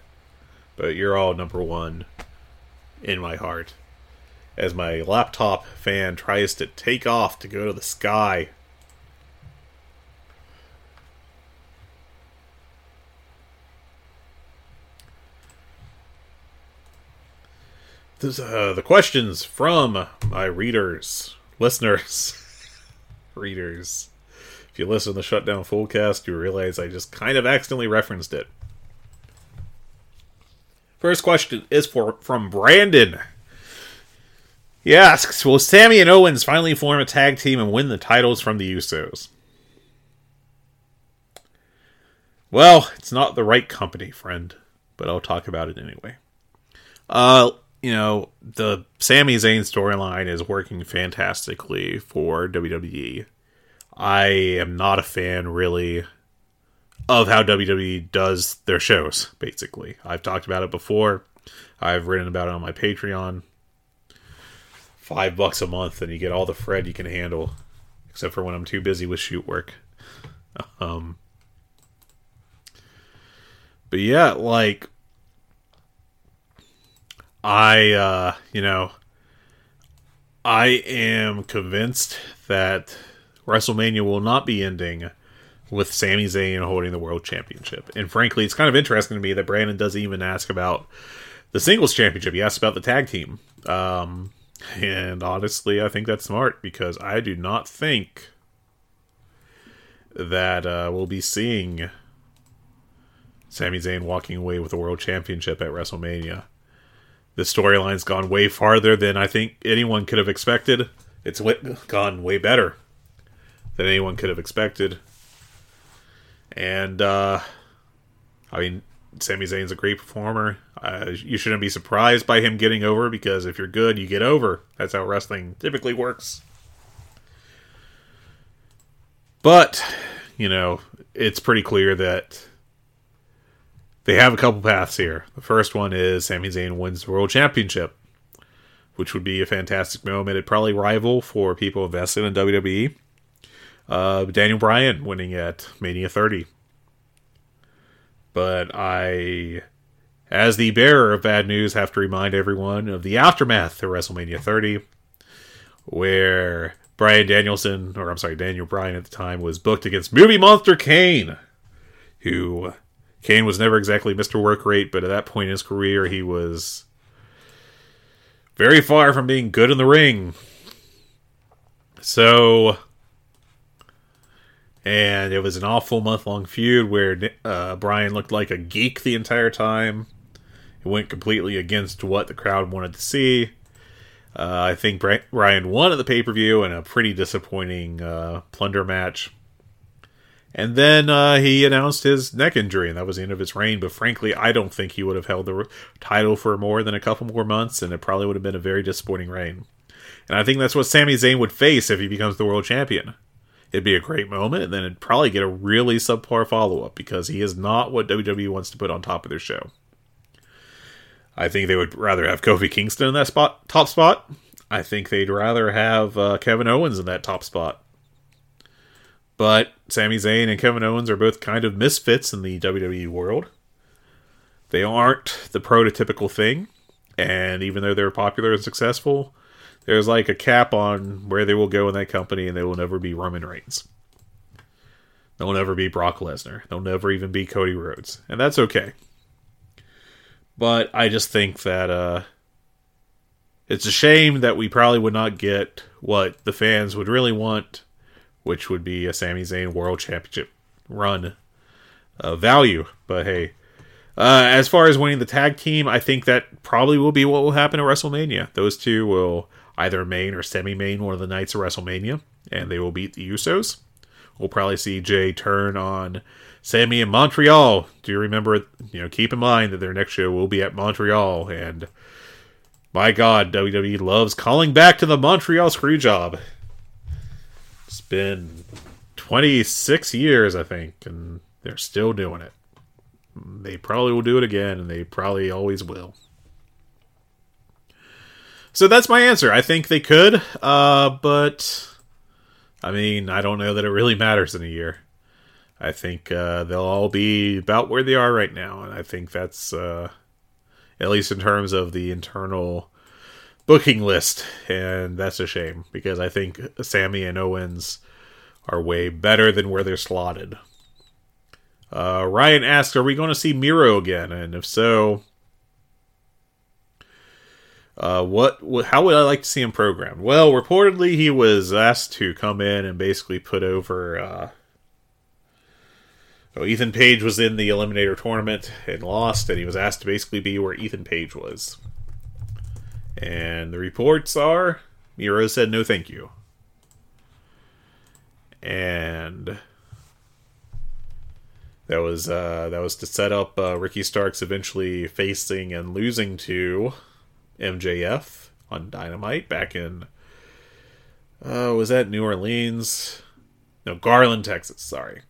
but you're all number one in my heart. As my laptop fan tries to take off to go to the sky This, uh, the questions from my readers, listeners, readers. If you listen to the Shutdown Fullcast, you realize I just kind of accidentally referenced it. First question is for from Brandon. He asks, "Will Sami and Owens finally form a tag team and win the titles from the Usos?" Well, it's not the right company, friend, but I'll talk about it anyway. Uh, you know, the Sami Zayn storyline is working fantastically for WWE. I am not a fan, really, of how WWE does their shows, basically. I've talked about it before. I've written about it on my Patreon. Five bucks a month, and you get all the Fred you can handle, except for when I'm too busy with shoot work. Um, but yeah, like I, uh, you know, I am convinced that WrestleMania will not be ending with Sami Zayn holding the World Championship. And frankly, it's kind of interesting to me that Brandon doesn't even ask about the singles championship. He asked about the tag team. Um, and honestly, I think that's smart because I do not think that uh, we'll be seeing Sami Zayn walking away with the World Championship at WrestleMania. The storyline's gone way farther than I think anyone could have expected. It's gone way better than anyone could have expected. And, uh, I mean, Sami Zayn's a great performer. Uh, you shouldn't be surprised by him getting over because if you're good, you get over. That's how wrestling typically works. But, you know, it's pretty clear that they have a couple paths here. The first one is Sami Zayn wins the World Championship, which would be a fantastic moment. It'd probably rival for people invested in WWE. Uh, Daniel Bryan winning at Mania 30. But I, as the bearer of bad news, have to remind everyone of the aftermath of WrestleMania 30, where Bryan Danielson, or I'm sorry, Daniel Bryan at the time, was booked against movie monster Kane, who Kane was never exactly Mr. Work Rate, but at that point in his career, he was very far from being good in the ring. So, and it was an awful month long feud where uh, Bryan looked like a geek the entire time. It went completely against what the crowd wanted to see. Uh, I think Bryan won at the pay per view in a pretty disappointing uh, plunder match. And then uh, he announced his neck injury, and that was the end of his reign. But frankly, I don't think he would have held the title for more than a couple more months, and it probably would have been a very disappointing reign. And I think that's what Sami Zayn would face if he becomes the world champion. It'd be a great moment, and then it'd probably get a really subpar follow up because he is not what WWE wants to put on top of their show. I think they would rather have Kofi Kingston in that spot, top spot. I think they'd rather have uh, Kevin Owens in that top spot. But Sami Zayn and Kevin Owens are both kind of misfits in the WWE world. They aren't the prototypical thing, and even though they're popular and successful, there's like a cap on where they will go in that company, and they will never be Roman Reigns. They'll never be Brock Lesnar. They'll never even be Cody Rhodes, and that's okay. But I just think that uh, it's a shame that we probably would not get what the fans would really want which would be a Sami Zayn World Championship run uh, value. But hey, uh, as far as winning the tag team, I think that probably will be what will happen at WrestleMania. Those two will either main or semi main one of the nights of WrestleMania, and they will beat the Usos. We'll probably see Jay turn on Sami in Montreal. Do you remember? You know, keep in mind that their next show will be at Montreal, and my God, WWE loves calling back to the Montreal screw job It's been 26 years, I think, and they're still doing it. They probably will do it again, and they probably always will. So that's my answer. I think they could, uh, but I mean, I don't know that it really matters in a year. I think uh, they'll all be about where they are right now, and I think that's uh, at least in terms of the internal booking list, and that's a shame because I think Sami and Owens are way better than where they're slotted. Uh, Ryan asks, "Are we going to see Miro again? And if so, uh, what? How would I like to see him programmed?" Well, reportedly, he was asked to come in and basically put over. Uh, oh, Ethan Page was in the Eliminator tournament and lost, and he was asked to basically be where Ethan Page was. And the reports are Miro said no thank you. And That was uh, that was to set up uh, Ricky Starks eventually facing and losing to MJF on Dynamite back in uh, was that New Orleans? No, Garland, Texas. Sorry.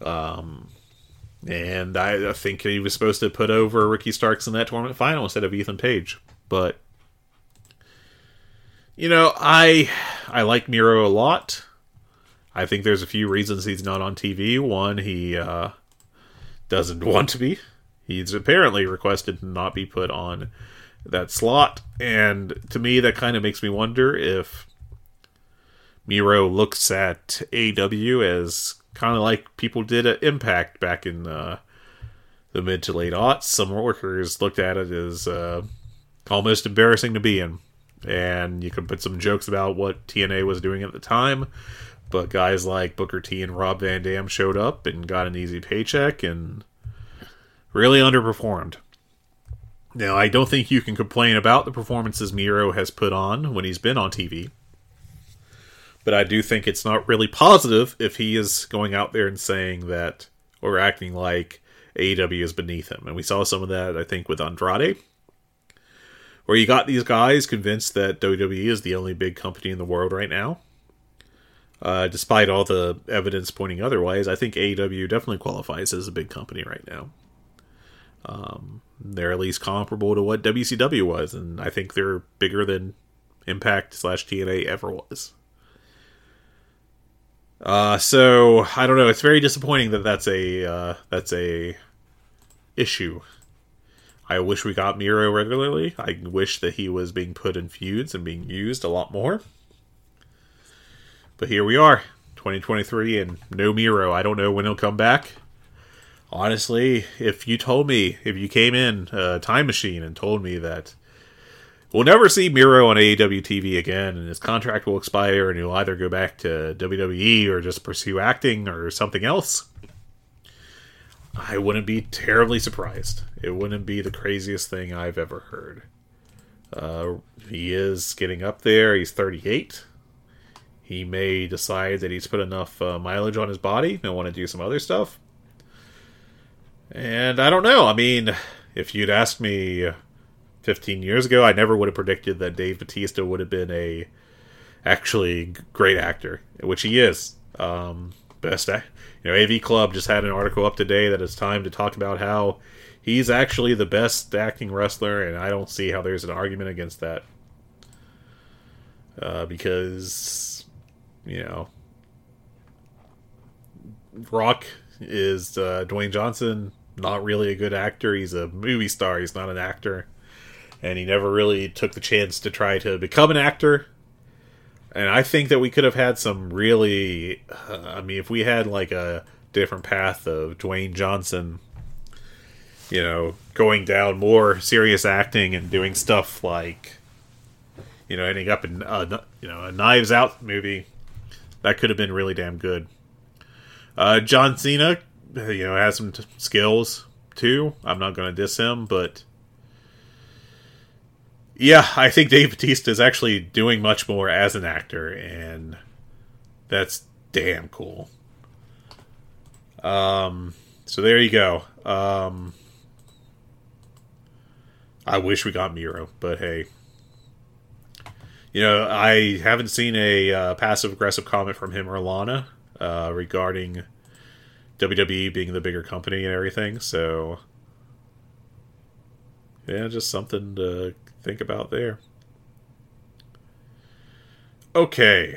Um, and I, I think he was supposed to put over Ricky Starks in that tournament final instead of Ethan Page, but you know, I I like Miro a lot. I think there's a few reasons he's not on TV. One, he uh, doesn't want to be. He's apparently requested to not be put on that slot, and to me, that kind of makes me wonder if Miro looks at AEW as kind of like people did at Impact back in uh, the mid to late aughts. Some workers looked at it as uh, almost embarrassing to be in, and you can put some jokes about what TNA was doing at the time. But guys like Booker T and Rob Van Dam showed up and got an easy paycheck and really underperformed. Now, I don't think you can complain about the performances Miro has put on when he's been on TV. But I do think it's not really positive if he is going out there and saying that or acting like AEW is beneath him. And we saw some of that, I think, with Andrade, where you got these guys convinced that WWE is the only big company in the world right now. Uh, despite all the evidence pointing otherwise, I think AEW definitely qualifies as a big company right now. Um, they're at least comparable to what WCW was, and I think they're bigger than Impact slash TNA ever was. Uh, so I don't know. It's very disappointing that that's a uh, that's a issue. I wish we got Miro regularly. I wish that he was being put in feuds and being used a lot more. But here we are, 2023, and no Miro. I don't know when he'll come back. Honestly, if you told me, if you came in a uh, time machine and told me that we'll never see Miro on AEW TV again, and his contract will expire, and he'll either go back to WWE or just pursue acting or something else, I wouldn't be terribly surprised. It wouldn't be the craziest thing I've ever heard. Uh, he is getting up there. He's 38. He may decide that he's put enough uh, mileage on his body and want to do some other stuff. And I don't know. I mean, if you'd asked me 15 years ago, I never would have predicted that Dave Batista would have been a actually great actor, which he is. Um, best, you know, AV Club just had an article up today that it's time to talk about how he's actually the best acting wrestler, and I don't see how there's an argument against that. Uh, because you know, Rock is uh, Dwayne Johnson, not really a good actor. He's a movie star. He's not an actor, and he never really took the chance to try to become an actor. And I think that we could have had some really, uh, I mean, if we had like a different path of Dwayne Johnson, you know, going down more serious acting and doing stuff like, you know, ending up in, uh, you know, a Knives Out movie that could have been really damn good. Uh, John Cena, you know, has some t- skills too. I'm not going to diss him, but yeah, I think Dave Batista is actually doing much more as an actor, and that's damn cool. Um, so there you go. Um, I wish we got Miro, but hey, you know, I haven't seen a uh, passive aggressive comment from him or Lana uh, regarding WWE being the bigger company and everything. So, yeah, just something to think about there. Okay.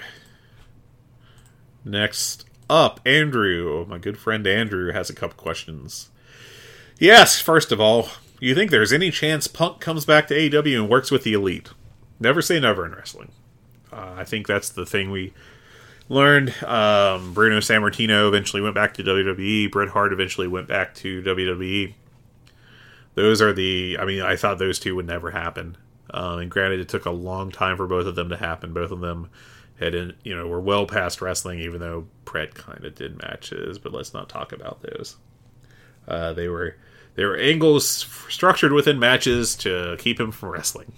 Next up, Andrew, my good friend Andrew, has a couple questions. Yes, first of all, you think there's any chance Punk comes back to AEW and works with the Elite? never say never in wrestling. Uh, I think that's the thing we learned. Um, Bruno Sammartino eventually went back to WWE. Bret Hart eventually went back to WWE. Those are the. I mean, I thought those two would never happen. Um, and granted, it took a long time for both of them to happen. Both of them had, in, you know, were well past wrestling, even though Bret kind of did matches. But let's not talk about those. Uh, they were they were angles structured within matches to keep him from wrestling.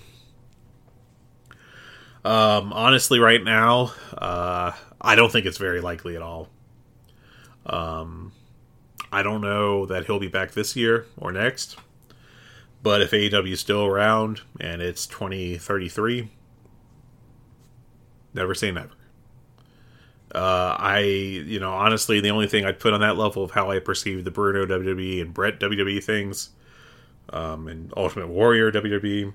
Um, honestly, right now, uh, I don't think it's very likely at all. Um, I don't know that he'll be back this year or next. But if AEW is still around and it's 2033, never say never. Uh, I, you know, honestly, the only thing I'd put on that level of how I perceive the Bruno WWE and Bret WWE things, um, and Ultimate Warrior WWE,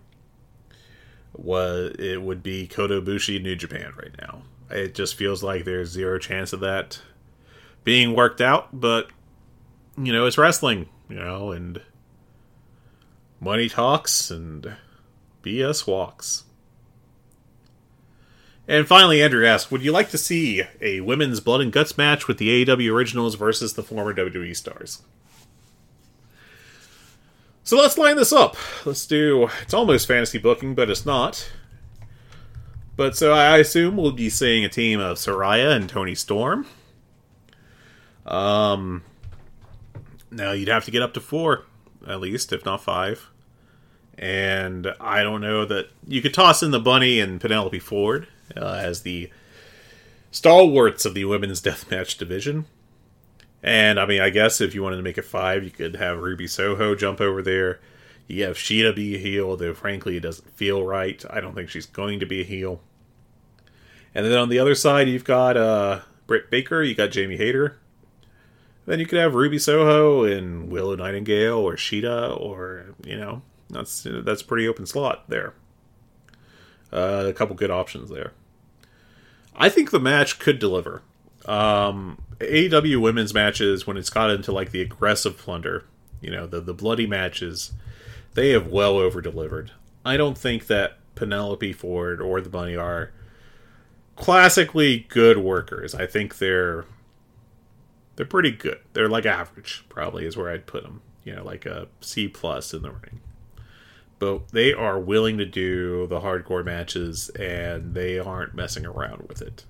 was it would be Kota Ibushi New Japan right now. It just feels like there's zero chance of that being worked out, but you know, it's wrestling, you know, and money talks and BS walks. And finally, Andrew asks, would you like to see a women's blood and guts match with the AEW originals versus the former WWE stars? So let's line this up. Let's do. It's almost fantasy booking, but it's not. But so I assume we'll be seeing a team of Saraya and Toni Storm. Um. Now you'd have to get up to four, at least, if not five. And I don't know that you could toss in the Bunny and Penelope Ford uh, as the stalwarts of the women's deathmatch division. And I mean, I guess if you wanted to make it five, you could have Ruby Soho jump over there. You have Shida be a heel, though frankly, it doesn't feel right. I don't think she's going to be a heel. And then on the other side, you've got uh, Britt Baker, you got Jamie Hayter. Then you could have Ruby Soho and Willow Nightingale or Shida, or you know, that's that's pretty open slot there. Uh, a couple good options there. I think the match could deliver. Um, AEW women's matches, when it's got into like the aggressive plunder, you know, the the bloody matches, they have well over delivered. I don't think that Penelope Ford or the Bunny are classically good workers. I think they're they're pretty good. They're like average, probably is where I'd put them. You know, like a C plus in the ring but they are willing to do the hardcore matches and they aren't messing around with it.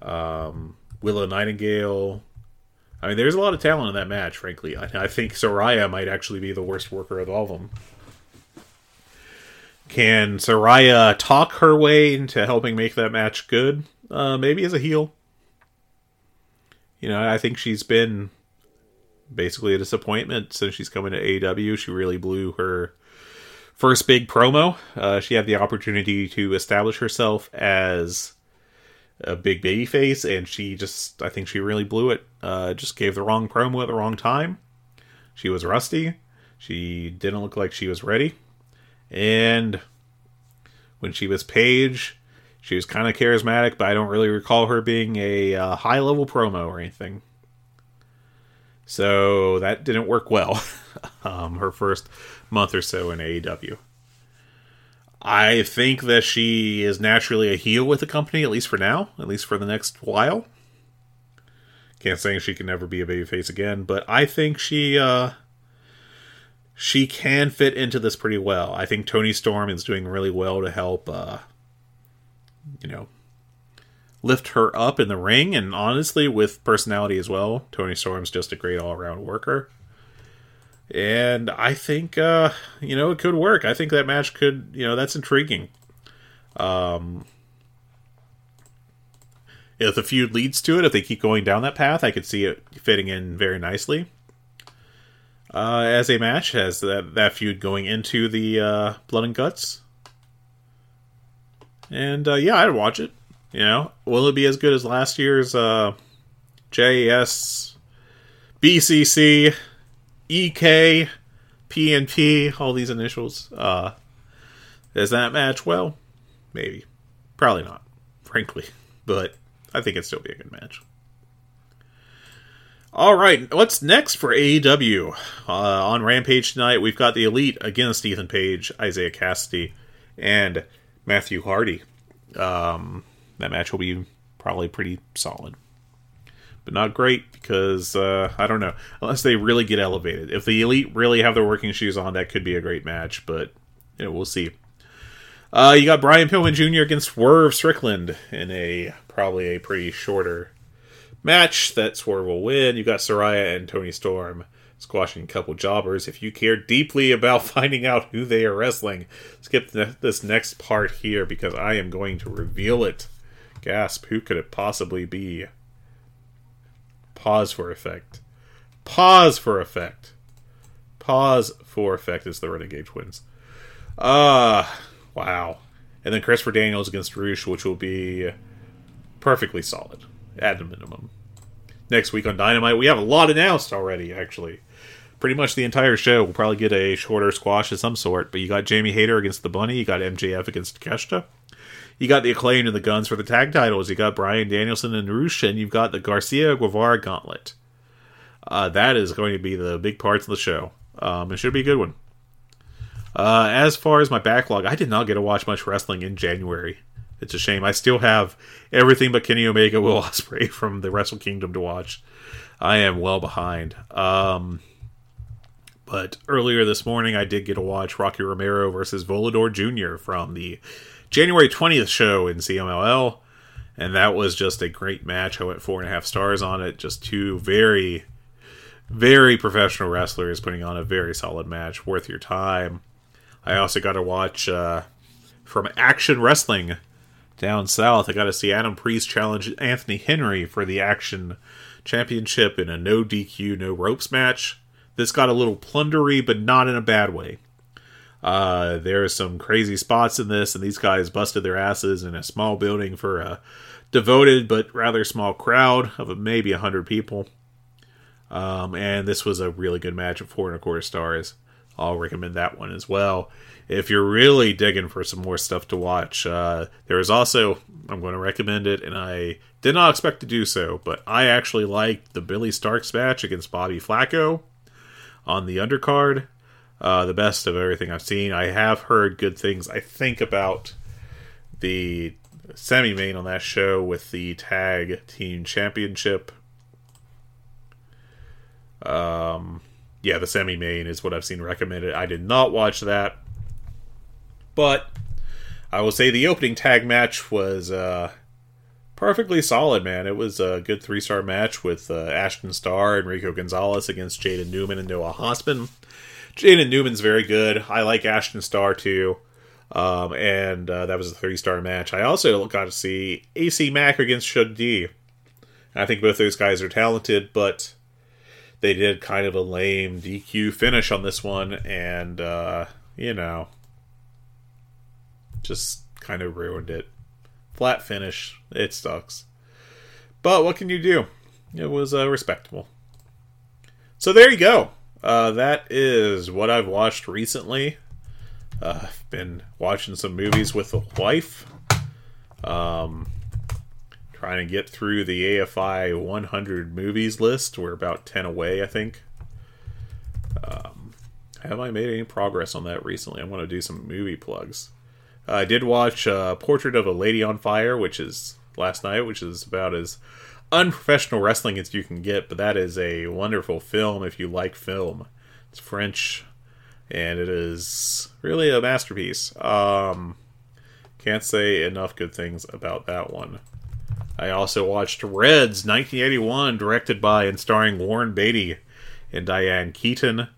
Um, Willow Nightingale. I mean, there's a lot of talent in that match, frankly. I, I think Saraya might actually be the worst worker of all of them. Can Saraya talk her way into helping make that match good? Uh, maybe as a heel. You know, I think she's been basically a disappointment since she's coming to AEW. She really blew her first big promo. Uh, she had the opportunity to establish herself as a big baby face, and she just, I think she really blew it. Uh, just gave the wrong promo at the wrong time. She was rusty. She didn't look like she was ready. And when she was Paige, she was kind of charismatic, but I don't really recall her being a uh, high level promo or anything. So that didn't work well. um, her first month or so in AEW. I think that she is naturally a heel with the company, at least for now, at least for the next while. Can't say she can never be a babyface again, but I think she uh, she can fit into this pretty well. I think Toni Storm is doing really well to help, uh, you know, lift her up in the ring, and honestly, with personality as well. Toni Storm's just a great all around worker and I think uh, you know it could work. I think that match could you know that's intriguing. Um, if the feud leads to it, if they keep going down that path, I could see it fitting in very nicely. Uh, as a match, as that that feud going into the uh, Blood and Guts, and uh, yeah, I'd watch it. You know, will it be as good as last year's uh, JS BCC EK, PNP, all these initials. Uh, does that match well? Maybe. Probably not, frankly. But I think it'd still be a good match. All right, what's next for AEW? Uh, on Rampage tonight, we've got the Elite against Ethan Page, Isiah Kassidy, and Matthew Hardy. Um, that match will be probably pretty solid but not great because uh, I don't know unless they really get elevated. If the elite really have their working shoes on, that could be a great match, but you know, we'll see. Uh, you got Brian Pillman Jr. against Swerve Strickland in a probably a pretty shorter match that Swerve will win. You got Saraya and Toni Storm squashing a couple jobbers. If you care deeply about finding out who they are wrestling, skip this next part here because I am going to reveal it. Gasp! Who could it possibly be? Pause for effect. Pause for effect. Pause for effect is the Renegade Twins. Uh, wow. And then Christopher Daniels against Rush, which will be perfectly solid at a minimum. Next week on Dynamite, we have a lot announced already, actually. Pretty much the entire show. We'll probably get a shorter squash of some sort, but you got Jamie Hayter against the Bunny, you got MJF against Keshta. You got the acclaim and the Gunns for the tag titles. You got Bryan Danielson and Rush, and you've got the Garcia Guevara gauntlet. Uh, that is going to be the big parts of the show. Um, it should be a good one. Uh, as far as my backlog, I did not get to watch much wrestling in January. It's a shame. I still have everything but Kenny Omega, Will Ospreay from the Wrestle Kingdom to watch. I am well behind. Um, but earlier this morning, I did get to watch Rocky Romero versus Volador Jr. from the January 20th show in CMLL. And that was just a great match. I went four and a half stars on it. Just two very, very professional wrestlers putting on a very solid match, worth your time. I also got to watch uh, from Action Wrestling down south. I got to see Adam Priest challenge Anthony Henry for the Action Championship in a no DQ, no ropes match. This got a little plundery, but not in a bad way. Uh, there are some crazy spots in this, and these guys busted their asses in a small building for a devoted but rather small crowd of maybe 100 people. Um, and this was a really good match at four and a quarter stars. I'll recommend that one as well. If you're really digging for some more stuff to watch, uh, there is also, I'm going to recommend it, and I did not expect to do so, but I actually liked the Billie Starkz match against Bobby Flaco on the undercard. Uh, the best of everything I've seen. I have heard good things, I think, about the semi main on that show with the tag team championship. Um, yeah, the semi main is what I've seen recommended. I did not watch that, but I will say the opening tag match was uh, perfectly solid, man. It was a good three star match with uh, Ashton Starr and Rico Gonzalez against Jaden Newman and Noah Hossman. Jaden Newman's very good. I like Ashton Starr too. Um, and uh, that was a three star match. I also got to see AC Mack against Shug D. I think both those guys are talented, but they did kind of a lame DQ finish on this one, and uh, you know, just kind of ruined it. Flat finish. It sucks. But what can you do? It was uh, respectable. So there you go. Uh, that is what I've watched recently. Uh, I've been watching some movies with the wife. Um, trying to get through the AFI 100 movies list. We're about 10 away, I think. Um, have I made any progress on that recently? I want to do some movie plugs. Uh, I did watch uh, Portrait of a Lady on Fire, which is last night, which is about as unprofessional wrestling as you can get, but that is a wonderful film if you like film. It's French, and it is really a masterpiece. Um, can't say enough good things about that one. I also watched Reds 1981, directed by and starring Warren Beatty and Diane Keaton.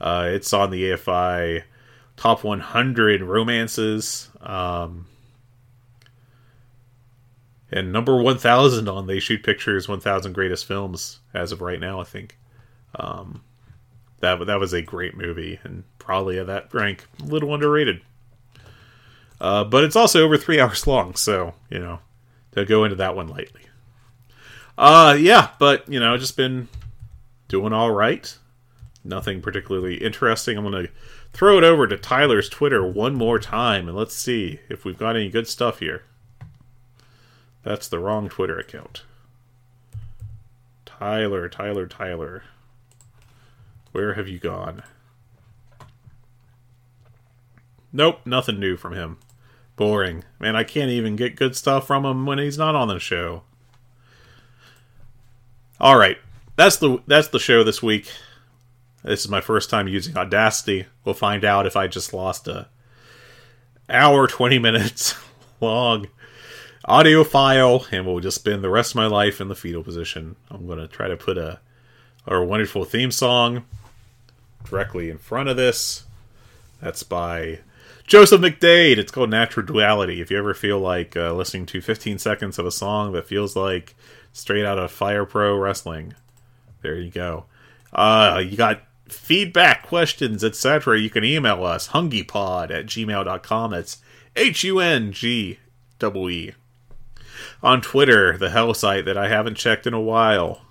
Uh, it's on the AFI top 100 romances. Um, and number 1000 on They Shoot Pictures 1000 Greatest Films as of right now, I think. Um, that, that was a great movie and probably at that rank, a little underrated. Uh, but it's also over three hours long, so, you know, to go into that one lightly. Uh, yeah, but, you know, just been doing all right. Nothing particularly interesting. I'm going to throw it over to Tyler's Twitter one more time and let's see if we've got any good stuff here. That's the wrong Twitter account. Tyler, Tyler, Tyler. Where have you gone? Nope, nothing new from him. Boring. Man, I can't even get good stuff from him when he's not on the show. All right. That's the that's the show this week. This is my first time using Audacity. We'll find out if I just lost a hour 20 minutes long audio file and we'll just spend the rest of my life in the fetal position. I'm going to try to put a our wonderful theme song directly in front of this. That's by Joseph McDade. It's called Natural Duality. If you ever feel like uh, listening to 15 seconds of a song that feels like straight out of Fire Pro Wrestling, there you go. Uh, you got feedback, questions, etc. You can email us, hungeepod at gmail.com. That's H U N G E E. On Twitter, the hell site that I haven't checked in a while.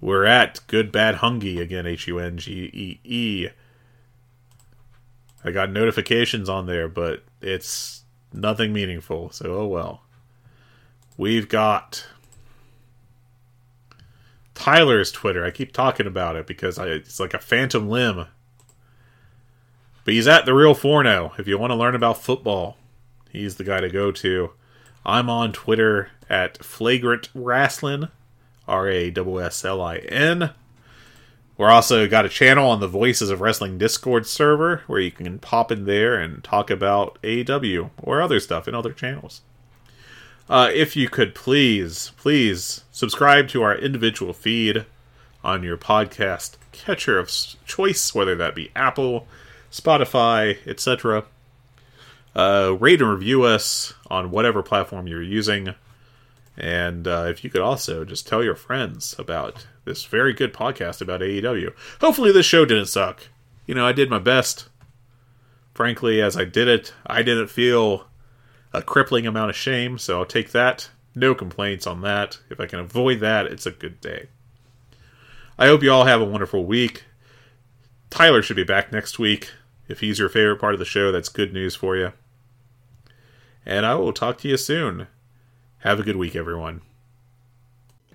We're at Good Bad Hungee again, H U N G E E. I got notifications on there, but it's nothing meaningful, so oh well. We've got Tyler's Twitter. I keep talking about it because I, it's like a phantom limb. But he's at the real Forno. If you want to learn about football, he's the guy to go to. I'm on Twitter at Flagrant Wrestling, R A S S L I N. We're also got a channel on the Voices of Wrestling Discord server where you can pop in there and talk about AEW or other stuff in other channels. Uh, if you could please, please subscribe to our individual feed on your podcast catcher of choice, whether that be Apple, Spotify, etc. Uh, rate and review us on whatever platform you're using. And uh, if you could also just tell your friends about this very good podcast about AEW. Hopefully, this show didn't suck. You know, I did my best. Frankly, as I did it, I didn't feel a crippling amount of shame, so I'll take that. No complaints on that. If I can avoid that, it's a good day. I hope you all have a wonderful week. Tyler should be back next week. If he's your favorite part of the show, that's good news for you. And I will talk to you soon. Have a good week, everyone.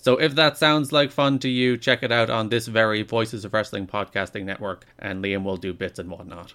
So if that sounds like fun to you, check it out on this very Voices of Wrestling podcasting network, and Liam will do bits and whatnot.